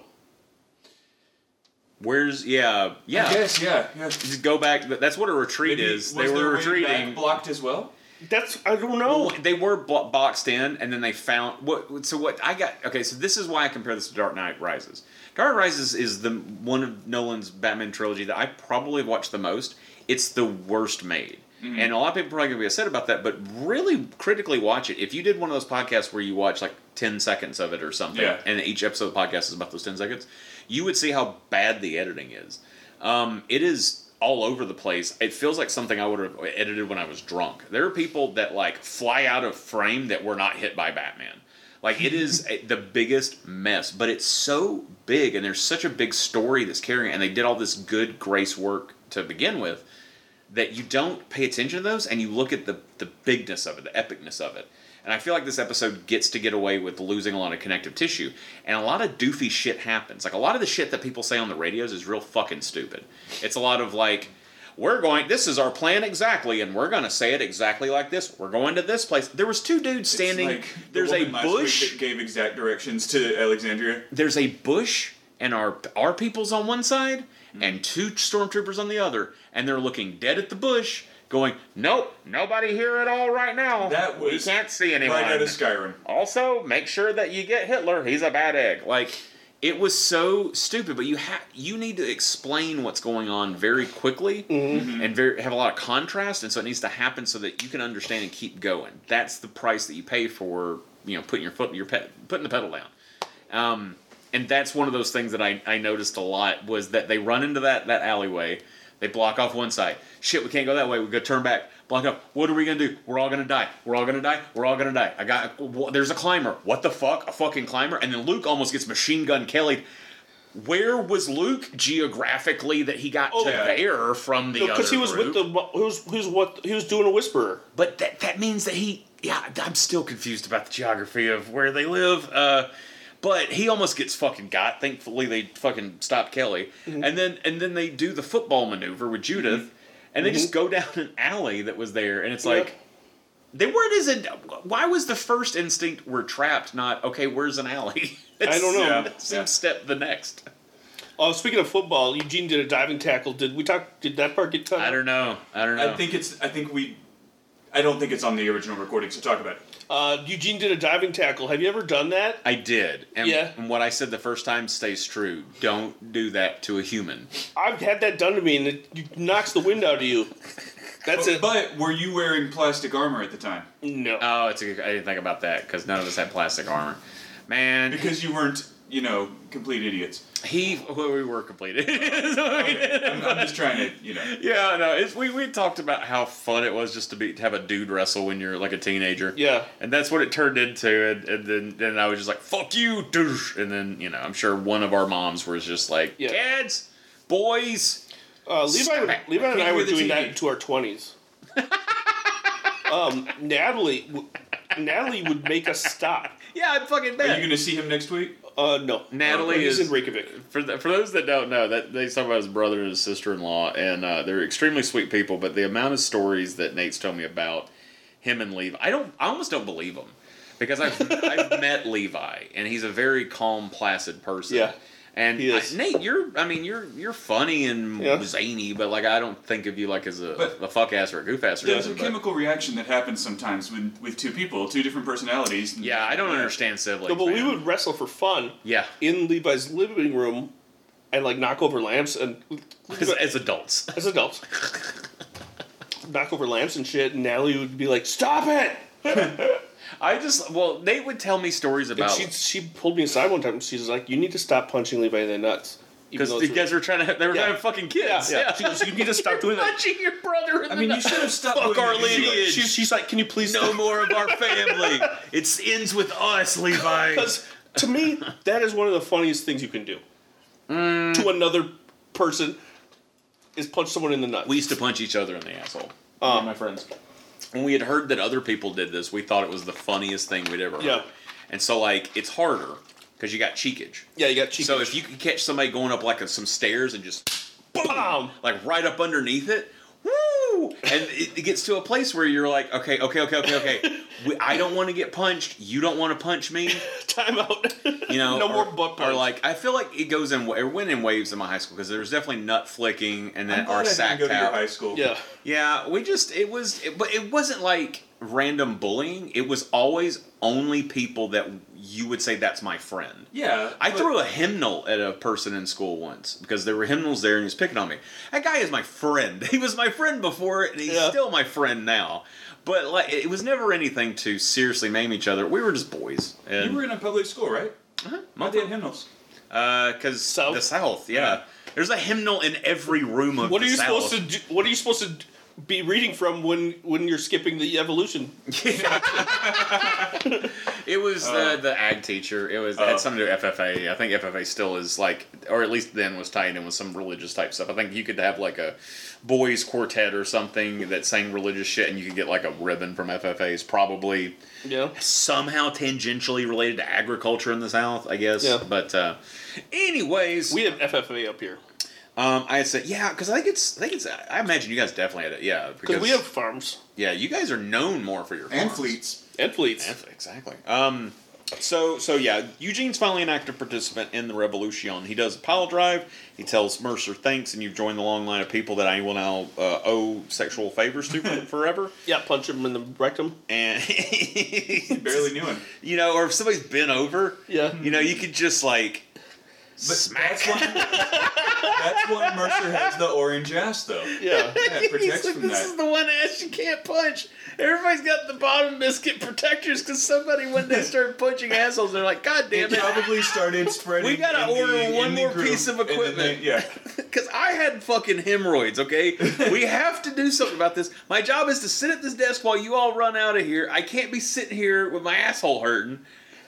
Where's yeah yeah? Yes. Yeah. Yeah. Just go back. That's what a retreat Maybe- is. was They were way retreating. back blocked as well. That's I don't know. Well, they were bo- boxed in, and then they found what. So what I got? Okay, so this is why I compare this to Dark Knight Rises. Dark Knight Rises is the one of Nolan's Batman trilogy that I probably watched the most. It's the worst made, and a lot of people are probably gonna be upset about that. But really, critically watch it. If you did one of those podcasts where you watch like ten seconds of it or something, Yeah. and each episode of the podcast is about those ten seconds, you would see how bad the editing is. Um, it is all over the place. It feels like something I would have edited when I was drunk. There are people that like fly out of frame that were not hit by Batman. Like it is a, the biggest mess, but it's so big and there's such a big story that's carrying, it, and they did all this good grace work to begin with that you don't pay attention to those and you look at the the bigness of it, the epicness of it. And I feel like this episode gets to get away with losing a lot of connective tissue. And a lot of doofy shit happens. Like a lot of the shit that people say on the radios is real fucking stupid. It's a lot of like, we're going, this is our plan exactly, and we're going to say it exactly like this. We're going to this place. There was two dudes standing. Like the there's a woman last week bush. that gave exact directions to Alexandria. There's a bush, and our our people's on one side, and hmm. two stormtroopers on the other, and they're looking dead at the bush, going, "Nope, nobody here at all right now. That we was can't see anyone." Right out of Skyrim. also make sure that you get Hitler. He's a bad egg. Like it was so stupid, but you have you need to explain what's going on very quickly mm-hmm. Mm-hmm. and very have a lot of contrast, and so it needs to happen so that you can understand and keep going. That's the price that you pay for you know putting your foot your pe- putting the pedal down. Um, and that's one of those things that I, I noticed a lot was that they run into that that alleyway, they block off one side. Shit, we can't go that way. We go turn back, block up. What are we gonna do? We're all gonna die. We're all gonna die. We're all gonna die. I got. There's a climber. What the fuck? A fucking climber. And then Luke almost gets machine gun Kelly. Where was Luke geographically that he got to yeah. there from the other Because he was group? with the who's who's what he was doing a whisperer. But that that means that he yeah, I'm still confused about the geography of where they live. Uh but he almost gets fucking got. Thankfully they fucking stop Kelly. Mm-hmm. And then and then they do the football maneuver with Judith mm-hmm. and they just mm-hmm. go down an alley that was there and it's like they weren't as in, why was the first instinct we're trapped not okay where's an alley I don't know. It seems step the next Oh, speaking of football, Eugene did a diving tackle. Did we talk? Did that part get cut? I don't know I don't know I think it's. I think we. I don't think it's on the original recording. So talk about it. Uh, Eugene did a diving tackle. Have you ever done that? I did and, Yeah. and what I said the first time stays true don't do that to a human I've had that done to me, and it knocks the wind out of you. That's it. But were you wearing plastic armor at the time? no. Oh, it's a good, I didn't think about that because none of us had plastic armor. Man, Because you weren't, you know, complete idiots. he well, we were completed. I'm, I'm just trying to, you know. yeah, no, it's, we we talked about how fun it was just to be to have a dude wrestle when you're like a teenager. Yeah. and that's what it turned into. And, and then then I was just like, "Fuck you, douche!" And then you know, I'm sure one of our moms was just like, Yeah. "Kids, boys." Uh, Levi, Smack. Levi and I Can't were hear the doing that into our twenties. um, Natalie, w- Natalie would make us stop. Yeah, I'm fucking Are bad. you going to see him next week? Uh, no, Natalie he's is in Reykjavik. For the, for those that don't know, that they talk about his brother and his sister in law, and uh, they're extremely sweet people. But the amount of stories that Nate's told me about him and Levi, I don't, I almost don't believe them because I've I've met Levi, and he's a very calm, placid person. Yeah, And he I. Nate, you're, I mean, you're you're funny and Yeah. zany, but like I don't think of you like as a, But- a fuck ass or a goof ass or There's a something. but- chemical reaction that happens sometimes with, with two people, two different personalities. yeah, I don't understand siblings. No, but we would wrestle for fun Yeah, in Levi's living room, and like knock over lamps and as, as adults. as adults. knock over lamps and shit, and Natalie would be like, "Stop it!" I just, well, Nate would tell me stories And about she she pulled me aside one time. and She's like, "You need to stop punching Levi in the nuts." Because you guys were trying to, they were Yeah. to fucking kids. Yeah, yeah. She goes, "You need to stop doing that." Punching your brother. In I the mean, you should have stopped Fuck our lineage. She, she's like, "Can you please no stop?" more of our family. it ends with us, Levi. Because to me, that is one of the funniest things you can do Mm. to another person is punch someone in the nuts. We used to punch each other in the asshole. And my friends. When we had heard that other people did this, we thought it was the funniest thing we'd ever heard. Yeah. And so, like, it's harder because you got cheekage. yeah, you got cheekage. So if you can catch somebody going up like some stairs and just Bam! like right up underneath it. Woo! And it, it gets to a place where you're like, okay, okay, okay, okay, okay. We, I don't want to get punched. You don't want to punch me. time out. You know, no or, more butt punch. Or like, I feel like it goes in, it went in waves in my high school because there was definitely nut flicking and then our sack didn't go to your high school. yeah, Yeah, we just it was, it, but it wasn't like random bullying, it was always only people that you would say that's my friend. Yeah, I but- threw a hymnal at a person in school once because there were hymnals there and he was picking on me. That guy is my friend. He was my friend before and he's Yeah. still my friend now. But like it was never anything to seriously name each other. We were just boys. And, You were in a public school, right? uh-huh, Why they had hymnals? because South? the South, yeah. There's a hymnal in every room of What are you South. supposed to do? What are you supposed to d- be reading from when when you're skipping the evolution? It was the the ag teacher. It was it had something to do with FFA. I think FFA still is like, or at least then was tied in with some religious type stuff. I think you could have like a boys quartet or something that sang religious shit, and you could get like a ribbon from FFA. Is probably Yeah. somehow tangentially related to agriculture in the South, I guess. Yeah. But uh, anyways, We have FFA up here um, I said yeah because I think it's I think it's I imagine you guys definitely had it. Yeah, because we have farms yeah you guys are known more for your And fleets. and fleets. Yeah, exactly. Um, so so yeah, Eugene's finally an active participant in the revolution. He does a pile drive. He tells Mercer thanks, and you've joined the long line of people that I will now uh, owe sexual favors to forever. Yeah, punch him in the rectum. And Barely knew him. you know, or if somebody's been over, Yeah. you know, you could just like But smack. that's why, that's why Mercer has the orange ass, though. Yeah. Yeah, it protects He's like, from this that. is the one ass you can't punch. Everybody's got the bottom biscuit protectors because somebody when they started punching assholes. They're like, God damn It it! probably started spreading. We gotta in the- order in one more group, piece of equipment. they- yeah. Because I had fucking hemorrhoids, okay? we have to do something about this. My job is to sit at this desk while you all run out of here. I can't be sitting here with my asshole hurting.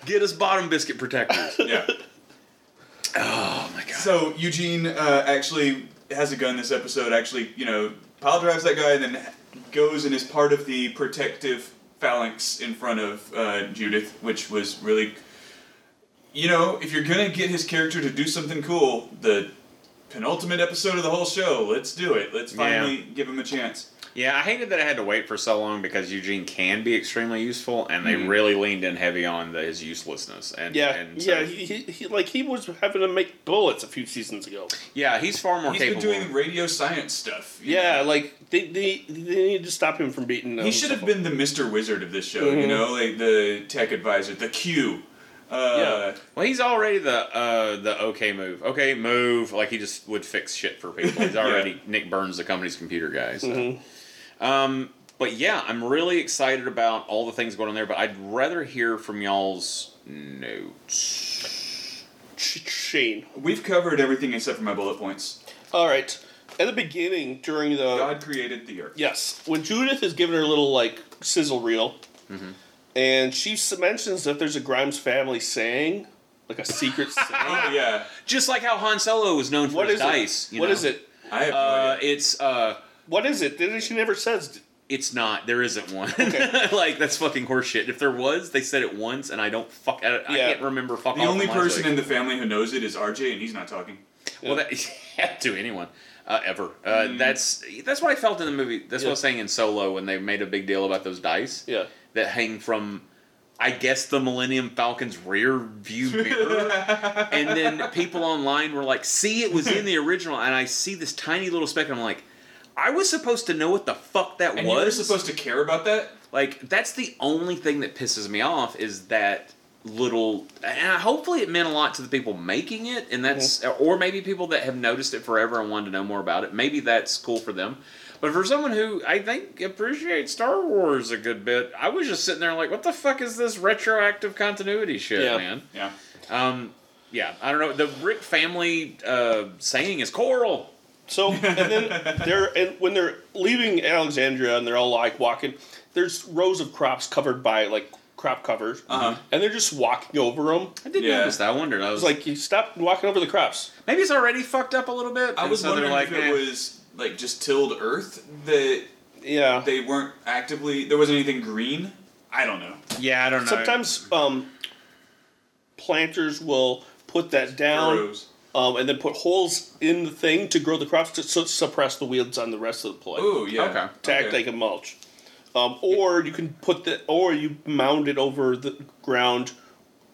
Get us bottom biscuit protectors. Yeah. Oh my god. So Eugene uh, actually has a gun this episode. Actually, you know, pile drives that guy, and then goes and is part of the protective phalanx in front of uh, Judith, which was really, you know, if you're gonna get his character to do something cool, the penultimate episode of the whole show, let's do it. Let's finally give him a chance. Yeah, I hated that I had to wait for so long because Eugene can be extremely useful, and they Mhm. really leaned in heavy on the, his uselessness. And Yeah, and so- yeah. He, he, he like he was having to make bullets a few seasons ago. yeah, he's far more He's been capable. doing radio science stuff. Yeah, know. like they, they they need to stop him from beating. He should have been the Mr. Wizard of this show, you Mhm. know, like the tech advisor, the Q. Uh, Yeah. Well, he's already the uh, the okay move. Okay, move. Like he just would fix shit for people. He's already Nick Burns, the company's computer guy. So. Mhm. Um, but yeah, I'm really excited about all the things going on there. But I'd rather hear from y'all's notes. Shane. We've covered everything except for my bullet points. All right. At the beginning, during the God created the earth. yes, when Judith is giving her little like sizzle reel, Mm-hmm. and she mentions that there's a Grimes family saying, like a secret saying. Oh yeah, Just like how Han Solo was known for What his is dice. it? you What know? is it? I have no Uh, idea. it's uh, What is it? She never says. it's not. There isn't one. Okay. like that's fucking horseshit. If there was, they said it once, and I don't fuck. I, I can't remember. Fuck The off only from person week. in the family who knows it is RJ, and he's not talking. Well, that to anyone uh, ever. Uh, Mm. That's that's what I felt in the movie. That's what I was saying in Solo when they made a big deal about those dice Yeah. that hang from, I guess, the Millennium Falcon's rear view mirror. and then people online were like, "See, it was in the original," and I see this tiny little speck, and I'm like. I was supposed to know what the fuck that And was. you were supposed to care about that? Like that's the only thing that pisses me off is that little. And hopefully, it meant a lot to the people making it, and that's or maybe people that have noticed it forever and wanted to know more about it. Maybe that's cool for them. But for someone who I think appreciates Star Wars a good bit, I was just sitting there like, "What the fuck is this retroactive continuity shit, Yeah. man?" Yeah. Um, yeah, I don't know. The Rick family uh, saying is Coral. So and then they're and when they're leaving Alexandria and they're all like walking, there's rows of crops covered by like crop covers, Uh-huh. and they're just walking over them. I did Yeah. notice that. I wondered. I was It's like you stop walking over the crops. maybe it's already fucked up a little bit. I was so wondering like, if it "Eh." was like just tilled earth that Yeah. they weren't actively. There wasn't anything green. I don't know. Yeah, I don't know. Sometimes um, planters will put that down Burrows. Um, and then put holes in the thing to grow the crops to su- suppress the weeds on the rest of the plant. Ooh, yeah. Okay. to act like a mulch. Um, or you can put the or you mound it over the ground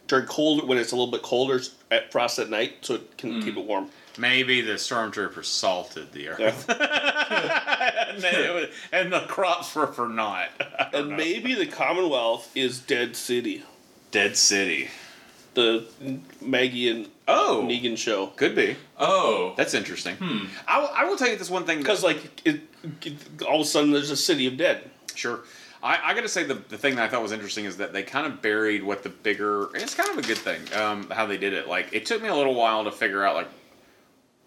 during cold when it's a little bit colder at frost at night, so it can keep it warm. Maybe the stormtroopers salted the earth, and, then was- and the crops were for naught. And maybe the Commonwealth is Dead City, Dead City. the Maggie and Oh, Negan show. could be. Oh, That's interesting. I, will, I will tell you this one thing Because like it, it, all of a sudden there's a city of dead. Sure. I, I got to say the, the thing that I thought was interesting is that they kind of buried what the bigger. It's kind of a good thing um, how they did it. Like it took me a little while to figure out like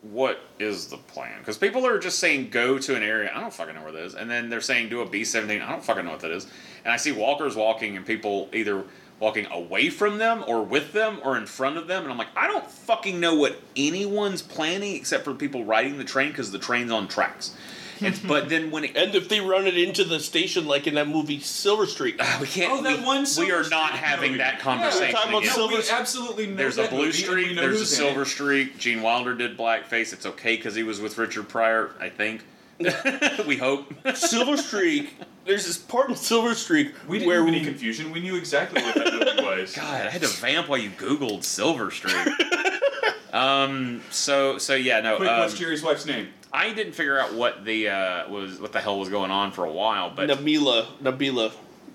what is the plan because people are just saying go to an area. I don't fucking know where that is, and then they're saying do a B seventeen. I don't fucking know what that is. And I see walkers walking and people either walking away from them or with them or in front of them, and I'm like I don't fucking know what anyone's planning except for people riding the train because the train's on tracks. It's, but then when it And if they run it into the station like in that movie Silver Streak, uh, we can't. Oh, that we, one we are not Streak having movie. that Yeah, conversation we're talking about again. Silver- we absolutely know there's a blue movie, streak. There's a silver it. streak. Gene Wilder did blackface. It's okay because he was with Richard Pryor. I think. we hope. Silver Streak, there's this part in Silver Streak We didn't where have any confusion. We knew exactly what that movie was. God, I had to vamp while you Googled Silver Streak. um. So so yeah no. Quick, um, what's Jerry's wife's name? I didn't figure out what the uh, was what the hell was going on for a while, but Nabila, Nabila.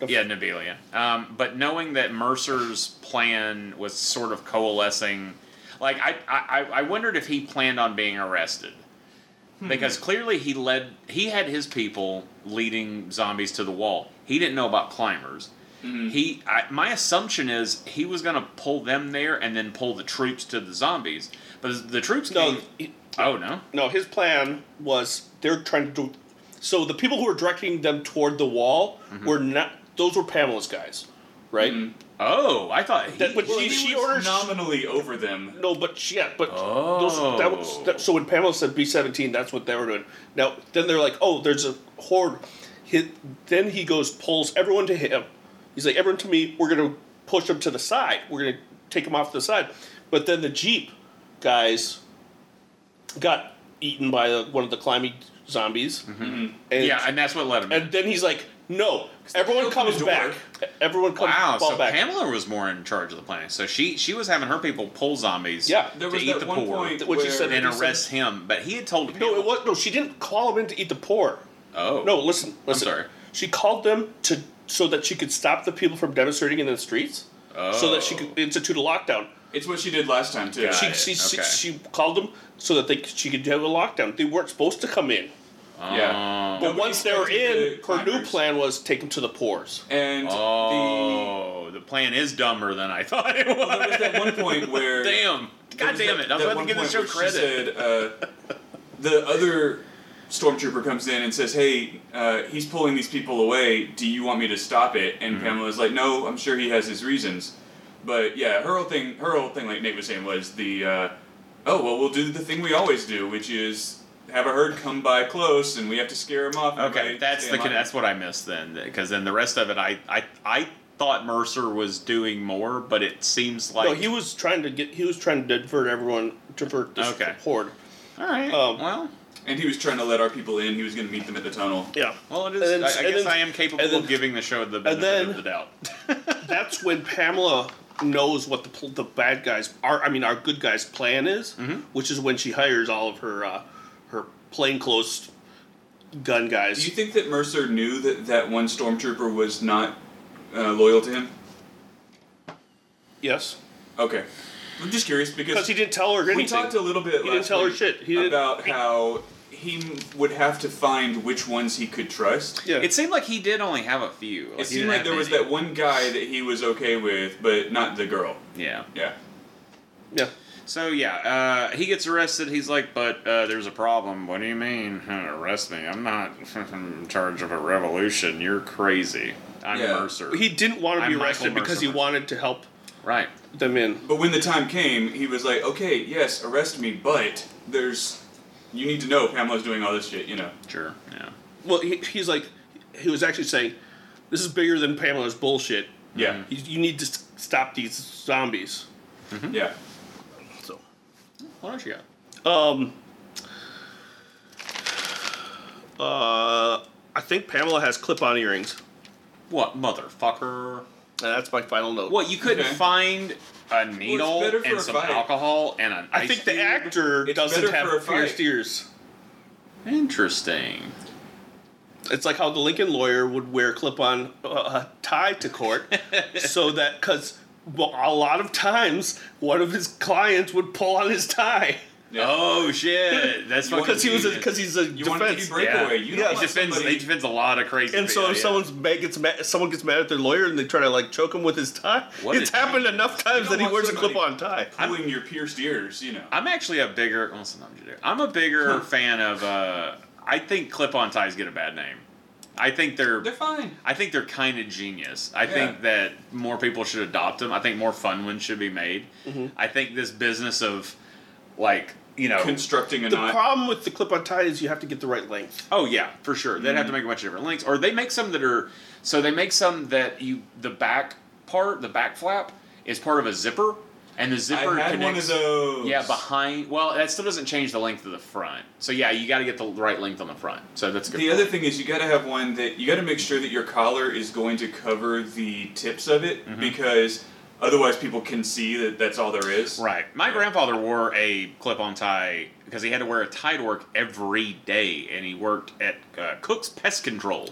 Yeah, Nabila. Yeah. Um, but knowing that Mercer's plan was sort of coalescing, like I, I, I wondered if he planned on being arrested, Hmm. because clearly he led, he had his people leading zombies to the wall. He didn't know about climbers. Mm-hmm. He, I, my assumption is he was going to pull them there and then pull the troops to the zombies. But the troops No, came. he- oh no! no, his plan was they're trying to do. So the people who were directing them toward the wall Mm-hmm. were not. Those were Pamela's guys, right? Mm-hmm. Oh, I thought he. That- but Well, she, he she was orders. nominally over them. No, but she- yeah, but those, that was Oh. that, so when Pamela said B seventeen, that's what they were doing. Now then they're like, oh, there's a horde. He, then he goes pulls everyone to him. He's like, everyone to me. We're gonna push them to the side. We're gonna take them off to the side. But then the jeep guys got eaten by one of the climbing zombies. Mm-hmm. yeah, and that's what led him. and then he's like, no, everyone comes back. Everyone comes back. Wow, so back. Pamela was more in charge of the plan. So she she was having her people pull zombies. Yeah, There to was eat that the one poor, point What you where said and he said- arrest him. But he had told no, Pamela. it was no. She didn't call them in to eat the poor. Oh No, listen, listen. sorry. She called them to so that she could stop the people from demonstrating in the streets, Oh. so that she could oh. institute a lockdown. It's what she did last time too. Got She, it, she, she, okay. she called them so that they she could have a lockdown. They weren't supposed to come in, Yeah. but once they were in, expected the her new plan was take them to the pores. And Oh, the plan is dumber than I thought it was. the, there was that one point where damn, there god damn that- it! I was that about to give the show where she credit. Said, uh, the other stormtrooper comes in and says, "Hey, uh, he's pulling these people away. Do you want me to stop it?" And Mm-hmm. Pamela's like, "No, I'm sure he has his reasons." But yeah, her whole thing, her whole thing, like Nate was saying, was the, uh, "Oh well, we'll do the thing we always do, which is." Have a herd come by close, and we have to scare them off. Okay, that's the con- that's what I missed then, because then the rest of it, I I I thought Mercer was doing more, but it seems like no, he was trying to get. He was trying to divert everyone, divert this Okay. horde. all right. um, well, And he was trying to let our people in. He was going to meet them at the tunnel. Yeah. well, it is. Then- I, I guess then- I am capable then- of giving the show the benefit then- of the doubt. That's when Pamela knows what the the bad guys are. I mean, our good guys' plan is, Mm-hmm. which is when she hires all of her uh, her plainclothes gun guys. Do you think that Mercer knew that that one stormtrooper was not uh, loyal to him? yes, Okay, I'm just curious because because he didn't tell her anything. we talked a little bit. He didn't last tell her shit. He didn't- about how he would have to find which ones he could trust. yeah, It seemed like he did only have a few. Like, It seemed like have there was many. that one guy that he was okay with, but not the girl. Yeah. Yeah. yeah. So yeah, uh, he gets arrested. He's like, "But uh, there's a problem." What do you mean arrest me? I'm not in charge of a revolution. You're crazy. I'm Yeah. Mercer. He didn't want to I'm be Michael arrested because he wanted to help right. them in. But when the time came, he was like, "Okay, yes, arrest me, but there's, you need to know Pamela's doing all this shit, you know." Sure. Yeah. Well, he, he's like, he was actually saying, "This is bigger than Pamela's bullshit. Yeah. You, you need to stop these zombies." Yeah. So, What else you got? um, uh, I think Pamela has clip-on earrings. What motherfucker? And that's my final note. What you couldn't Okay. find a needle better for and a some fight. alcohol and an I ice think the cube. actor It's doesn't better for a have pierced ears. Interesting. It's like how the Lincoln lawyer would wear clip-on uh, tie to court, so that because well, a lot of times one of his clients would pull on his tie Yeah. Oh shit! That's You because he was because he's a You want to defense. be breakaway. You Yeah, he defends. somebody- He defends a lot of crazy. And so people, if yeah. someone's mad, gets mad, someone gets mad at their lawyer and they try to like choke him with his tie. What it's a- happened enough times that he wears a clip-on tie. pulling your pierced ears, you know. I'm actually a bigger. Well, sometimes you do. I'm a bigger fan of. uh I think clip-on ties get a bad name. I think they're. They're fine. I think they're kind of genius. I Yeah. think that more people should adopt them. I think more fun ones should be made. Mm-hmm. I think this business of, like, you know, Constructing a The knot. problem with the clip-on tie is you have to get the right length. Oh yeah, for sure. They'd have Mm-hmm. to make a bunch of different lengths, or they make some that are. So they make some that you the back part, the back flap, is part of a zipper, and the I zipper had connects. one of those. Yeah, behind. Well, that still doesn't change the length of the front. So yeah, you got to get the right length on the front. So that's good. The point. other thing is you got to have one that you got to make sure that your collar is going to cover the tips of it Mm-hmm. because otherwise people can see that that's all there is. Right. My grandfather wore a clip-on tie because he had to wear a tie to work every day, and he worked at uh, Cook's Pest Control.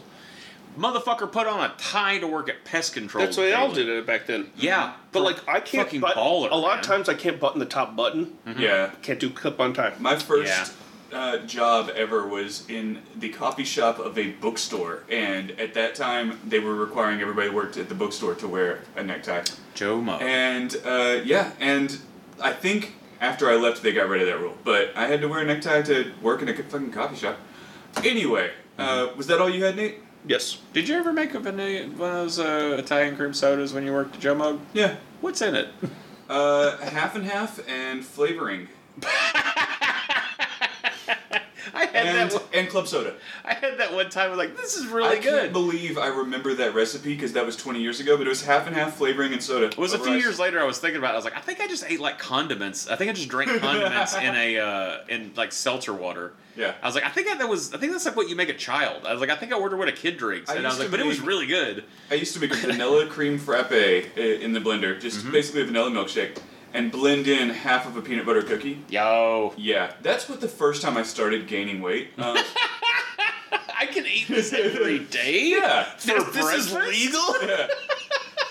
Motherfucker put on a tie to work at Pest Control. That's the way they all did it back then. Yeah, But like I can't fucking but- baller. a lot man. of times I can't button the top button. Yeah. Can't do clip-on tie. My first uh, job ever was in the coffee shop of a bookstore, and at that time they were requiring everybody worked at the bookstore to wear a necktie. Joe Mo. And uh, yeah, and I think after I left they got rid of that rule, but I had to wear a necktie to work in a fucking coffee shop. Anyway, uh, was that all you had, Nate? Yes. Did you ever make a vanilla, one of those uh, Italian cream sodas when you worked at Joe Muggs? Yeah. What's in it? Uh, half and half and flavoring. I had And, that. And club soda. I had that one time. I was like, this is really good. I can't believe I remember that recipe because that was 20 years ago, but it was half and half flavoring and soda. It was a few ice. years later. I was thinking about. it. I was like, I think I just ate like condiments. I think I just drank condiments in a uh, in like seltzer water. Yeah. I was like, I think I, that was. I think that's like what you make a child. I was like, I think I ordered what a kid drinks, I and I used was like, but it was really good. I used to make a vanilla cream frappe in the blender, just Mm-hmm. basically a vanilla milkshake, and blend in half of a peanut butter cookie. Yo, Yeah, that's what the first time I started gaining weight. Um, I can eat this every day. yeah, For breakfast? yeah.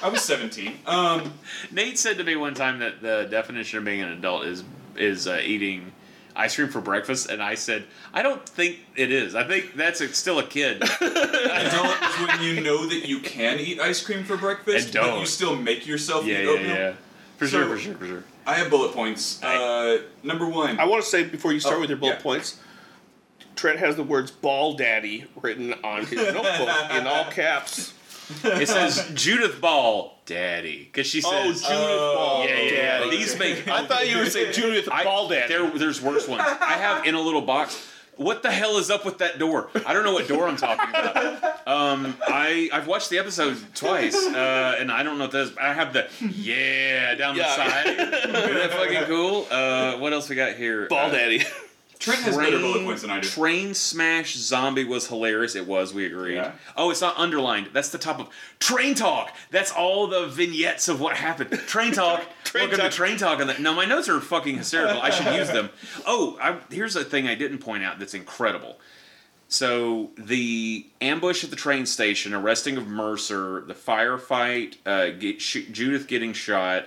I was 17. Um, Nate said to me one time that the definition of being an adult is is uh, eating ice cream for breakfast, and I said, I don't think it is. I think that's a, still a kid. adult is when you know that you can eat ice cream for breakfast, And but don't. you still make yourself yeah, eat yeah, oatmeal. yeah. For So- sure, for sure, for sure. I have bullet points. Uh, number one. I want to say before you start Oh, with your bullet yeah. points, Trent has the words "ball daddy" written on his notebook in all caps. It says Judith Ball, Daddy, because she says Oh, says, Judith Ball yeah, yeah, yeah. daddy. These make. I thought you were saying Judith I- Ball daddy. There, there's worse ones. I have in a little box. What the hell is up with that door? I don't know what door I'm talking about. Um, I I've watched the episode twice, uh, and I don't know what that is. I have the yeah down Yeah. the side. Isn't that fucking cool? Uh, what else we got here? Ball Uh, daddy. Trent has better bullet points than I do. Train Smash Zombie was hilarious. It was, we agreed. Yeah. Oh, it's not underlined. That's the top of Train Talk. That's all the vignettes of what happened. Train Talk. Train Welcome Talk. to Train Talk. On that. No, my notes are fucking hysterical. I should use them. Oh, I, here's a thing I didn't point out that's incredible. So the ambush at the train station, arresting of Mercer, the firefight, uh, get, sh- Judith getting shot,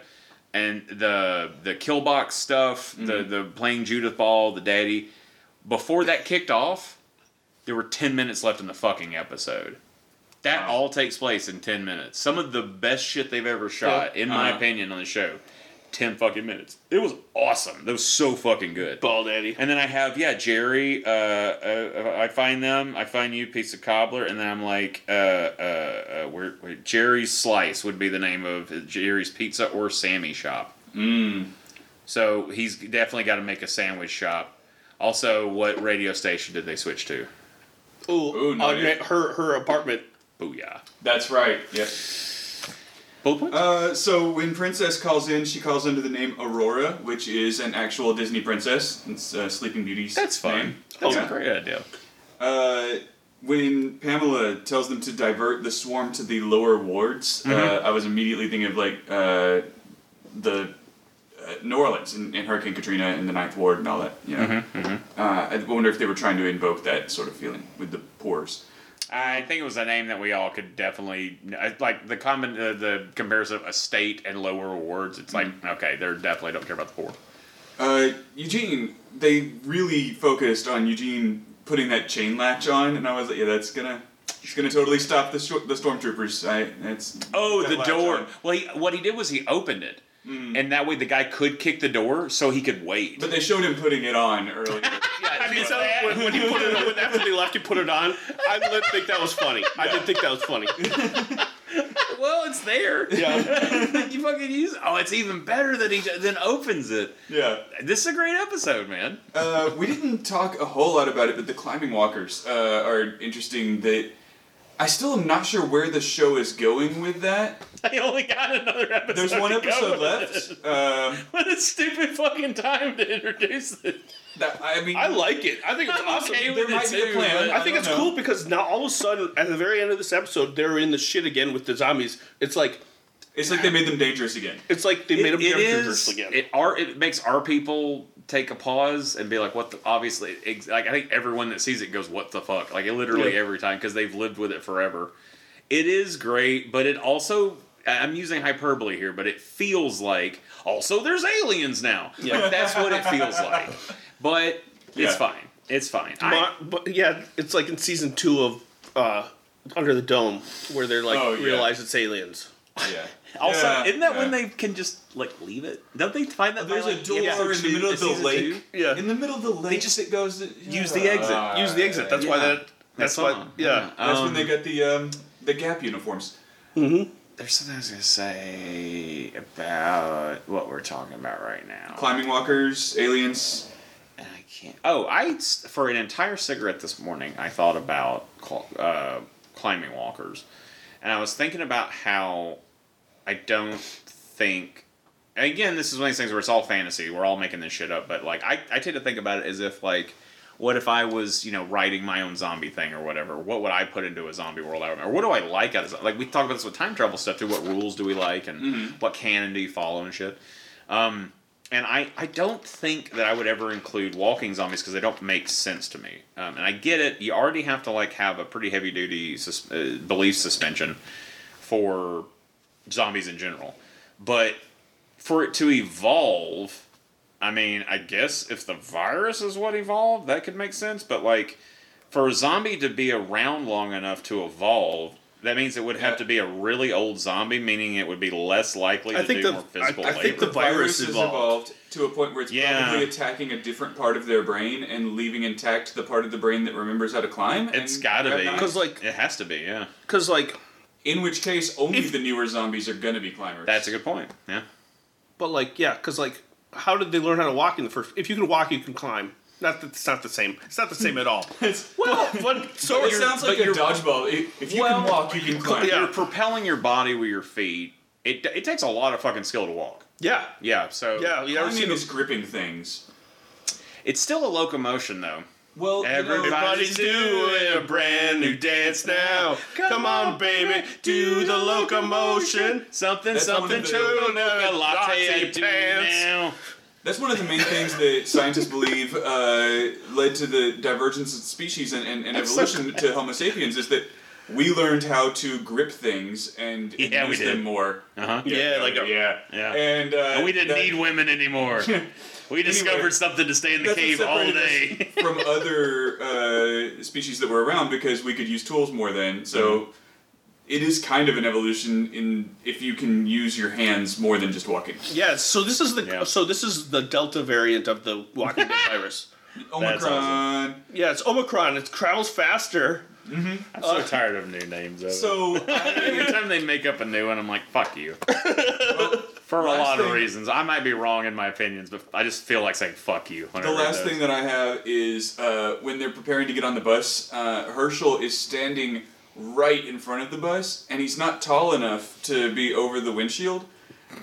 and the the killbox stuff, the the playing Judith Ball, the daddy. Before that kicked off, there were ten minutes left in the fucking episode. That all takes place in ten minutes. Some of the best shit they've ever shot, in my Uh-huh. opinion, on the show. Ten fucking minutes. It was awesome. That was so fucking good. Ball daddy. And then I have yeah Jerry. Uh, uh, I find them. I find you piece of cobbler, and then I'm like, uh, uh, uh, where, where Jerry's Slice would be the name of Jerry's Pizza or Sammy Shop. Mmm. So he's definitely got to make a sandwich shop. Also, what radio station did they switch to? Ooh, Ooh, no, uh, yeah. her her apartment. Booyah! That's right. Yep. Bullet points. Uh, so when Princess calls in, she calls under the name Aurora, which is an actual Disney princess. It's uh, Sleeping Beauty's That's fine. name. That's Yeah. a great idea. Uh, when Pamela tells them to divert the swarm to the lower wards, uh, I was immediately thinking of like uh, the uh, New Orleans and, and Hurricane Katrina and the Ninth Ward and all that. You know, Mm-hmm, Uh, I wonder if they were trying to invoke that sort of feeling with the pores. I think it was a name that we all could definitely like the common uh, the comparison of estate and lower awards. It's like okay, they're definitely don't care about the poor. Uh, Eugene, they really focused on Eugene putting that chain latch on, and I was like, yeah, that's gonna. It's gonna totally stop the sh- the stormtroopers. I, it's Oh, the door. on. Well, he, what he did was he opened it, and that way the guy could kick the door so he could wait. But they showed him putting it on earlier. I mean, so when, when he put it on, after they left, he put it on. I didn't think that was funny. I didn't think that was funny. well, it's there. Yeah. you fucking use. Oh, it's even better that he then opens it. yeah. This is a great episode, man. Uh, we didn't talk a whole lot about it, but the climbing walkers uh, are interesting. That I still am not sure where the show is going with that. I only got another episode. There's one to go episode with left. it. Um, What a stupid fucking time to introduce it. that, I mean, I like it. I think it's I'm awesome. okay there with might it be a plan. but- I think I it's don't cool because now all of a sudden, at the very end of this episode, they're in the shit again with the zombies. It's like it's like they made them dangerous again. it's like they made them dangerous is. again. It our it makes our people take a pause and be like, "What the?" Obviously, ex- like I think everyone that sees it goes, "What the fuck?" Like literally Yeah. every time because they've lived with it forever. It is great, but it also. I'm using hyperbole here, but it feels like also there's aliens now. Like that's what it feels like. But it's fine. It's fine. I- Mar- but yeah, it's like in season two of uh, Under the Dome where they're like Oh, yeah. realize it's aliens. Yeah. Also, Yeah, isn't that when yeah. they can just like leave it? Don't they find that? by, There's a like, door episode in the two- middle of the season lake. two? Yeah. In the middle of the lake, just it goes. use the exit. Use the exit. That's why yeah. that. That's That's why. on. Yeah. That's Um, when they got the um, the Gap uniforms. There's something I was gonna say about what we're talking about right now. Climbing walkers, aliens. And I can't. Oh, I for an entire cigarette this morning, I thought about cl- uh, climbing walkers, and I was thinking about how I don't think. Again, this is one of these things where it's all fantasy. We're all making this shit up, but like I, I tend to think about it as if like. What if I was, you know, writing my own zombie thing or whatever? What would I put into a zombie world? Or what do I like out of like we talk about this with time travel stuff too? What rules do we like and what canon do you follow and shit? Um, and I, I don't think that I would ever include walking zombies because they don't make sense to me. Um, and I get it. You already have to like have a pretty heavy duty sus- uh, belief suspension for zombies in general. But for it to evolve, I mean, I guess if the virus is what evolved, that could make sense. But like, for a zombie to be around long enough to evolve, that means it would have to be a really old zombie, meaning it would be less likely I to think do the- more physical I- I think labor. the virus has evolved. evolved to a point where it's Yeah. probably attacking a different part of their brain and leaving intact the part of the brain that remembers how to climb. It's gotta be. Because like, It has to be, yeah. because like, in which case, only If- the newer zombies are gonna be climbers. That's a good point. Yeah. but like, yeah, because like, how did they learn how to walk in the first? If you can walk, you can climb. Not that it's not the same. It's not the same at all. It's, well, but so So it sounds like but a dodgeball. If if you Well, can walk, you can climb. yeah. You're propelling your body with your feet. It, it takes a lot of fucking skill to walk. yeah, Yeah, so yeah. You ever Climbing seen is this? gripping things. it's still a locomotion though. Well, Everybody's doing a brand new dance now. Come on, baby, do the locomotion. Something, That's something, of the- chocolate latte I pants. now. That's one of the main things that scientists believe uh, led to the divergence of species and, and, and evolution to Homo sapiens is that we learned how to grip things and, and Yeah, we use did. them more. Uh-huh. Yeah, like a- yeah, Yeah. And, uh, And we didn't that- need women anymore. We discovered something to stay in the cave all day. from other uh, species that were around because we could use tools more then. So Mm-hmm. it is kind of an evolution in if you can use your hands more than just walking. Yeah. So this is the Yeah. so this is the Delta variant of the Walking Dead virus. That's Omicron. Yeah, it's Omicron. It travels faster. I'm so tired of new names. Of So Every time they make up a new one, I'm like, fuck you. For a last lot of reasons. I might be wrong in my opinions, but I just feel like saying fuck you. The last thing that I have is uh, when they're preparing to get on the bus, uh, Hershel is standing right in front of the bus, and he's not tall enough to be over the windshield.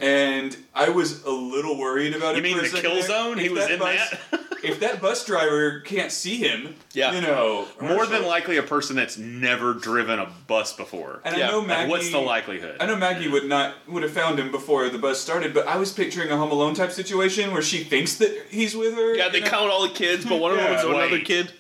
And I was a little worried about You it. mean for a the kill there. zone? He If was in bus- that? if that bus driver can't see him, Yeah. you know, More than Hershel- likely a person that's never driven a bus before. And Yeah. I know Like, what's the likelihood? I know Maggie would not would have found him before the bus started, but I was picturing a Home Alone type situation where she thinks that he's with her. Yeah, they know? count all the kids, but one of them Yeah. was another kid.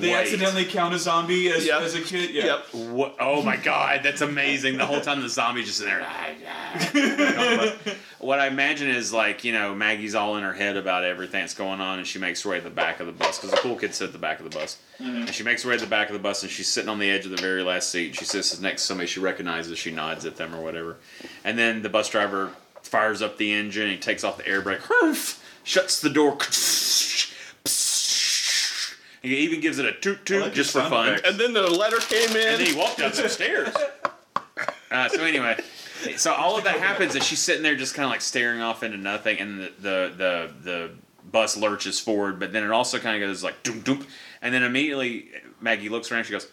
They Wait. accidentally count a zombie as, Yeah. as a kid. Yeah. Yep. What? Oh my god, that's amazing! The whole time the zombie's just in there. what I imagine is like you know Maggie's all in her head about everything that's going on, and she makes her way to the back of the bus because the cool kids sit at the back of the bus, mm-hmm. and she makes her way to the back of the bus, and she's sitting on the edge of the very last seat. She sits next to somebody she recognizes. She nods at them or whatever, and then the bus driver fires up the engine. He takes off the air brake, shuts the door. He even gives it a toot toot like just for fun. effects. And then the letter came in. And then he walked up some stairs. Uh, so anyway, so all of that happens, and she's sitting there just kind of like staring off into nothing, and the the the, the bus lurches forward, but then it also kind of goes like doom doom, and then immediately Maggie looks around, she goes.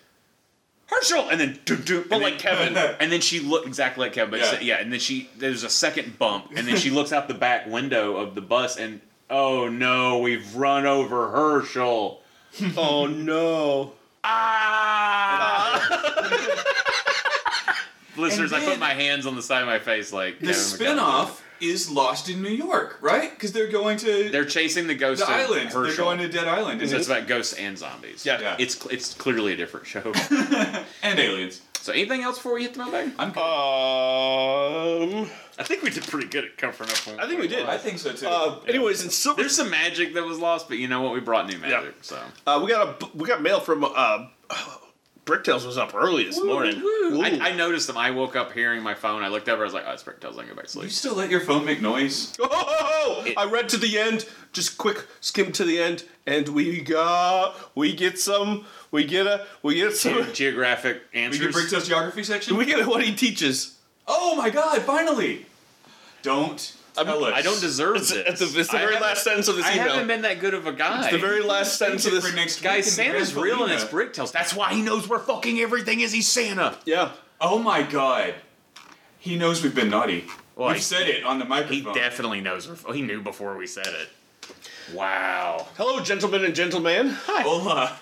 Hershel, and then doom doom, But like Kevin. and then she looked exactly like Kevin, but Yeah. yeah. and then she there's a second bump, and then she looks out the back window of the bus, and oh no, we've run over Hershel. oh no. Ah! Listeners, And I put my hands on the side of my face like The Kevin spin-off is Lost in New York, right? Because they're going to They're chasing the ghost the of island. Hershel. They're going to Dead Island. so it's about ghosts and zombies. Yeah. Yeah. It's it's clearly a different show. and aliens. so anything else before we hit the mailbag? I'm good. Um, I think we did pretty good at covering up. on I think we did. I think so too. uh, anyways, in Silver, There's some magic that was lost, but you know what? We brought new magic. Yeah. So uh, we got a we got mail from uh, Bricktails was up early this morning. Ooh. I, I noticed them. I woke up hearing my phone. I looked over. I was like, "Oh, it's Bricktails. I can go back to sleep." you still let your phone make noise? Oh, It- I read to the end, just quick skim to the end, and we got we get some, we get a, we get some, Geographic We answers. can break to geography section. we get what he teaches. oh my god! Finally. Don't I'm- tell us. I don't deserve It's, this. it's the, it's the very last sentence of this email. I email. haven't been that good of a guy. It's the very last sentence of this. for next Guys, week in Santa's real and Felina. it's Bricktails. That's why he knows where fucking everything is. He's Santa. Yeah. Oh my god. He knows we've been naughty. Well, We've he- said it on the microphone. He microphone. definitely knows. Where, he knew before we said it. Wow. Hello, gentlemen and gentlemen. Hi. Hola.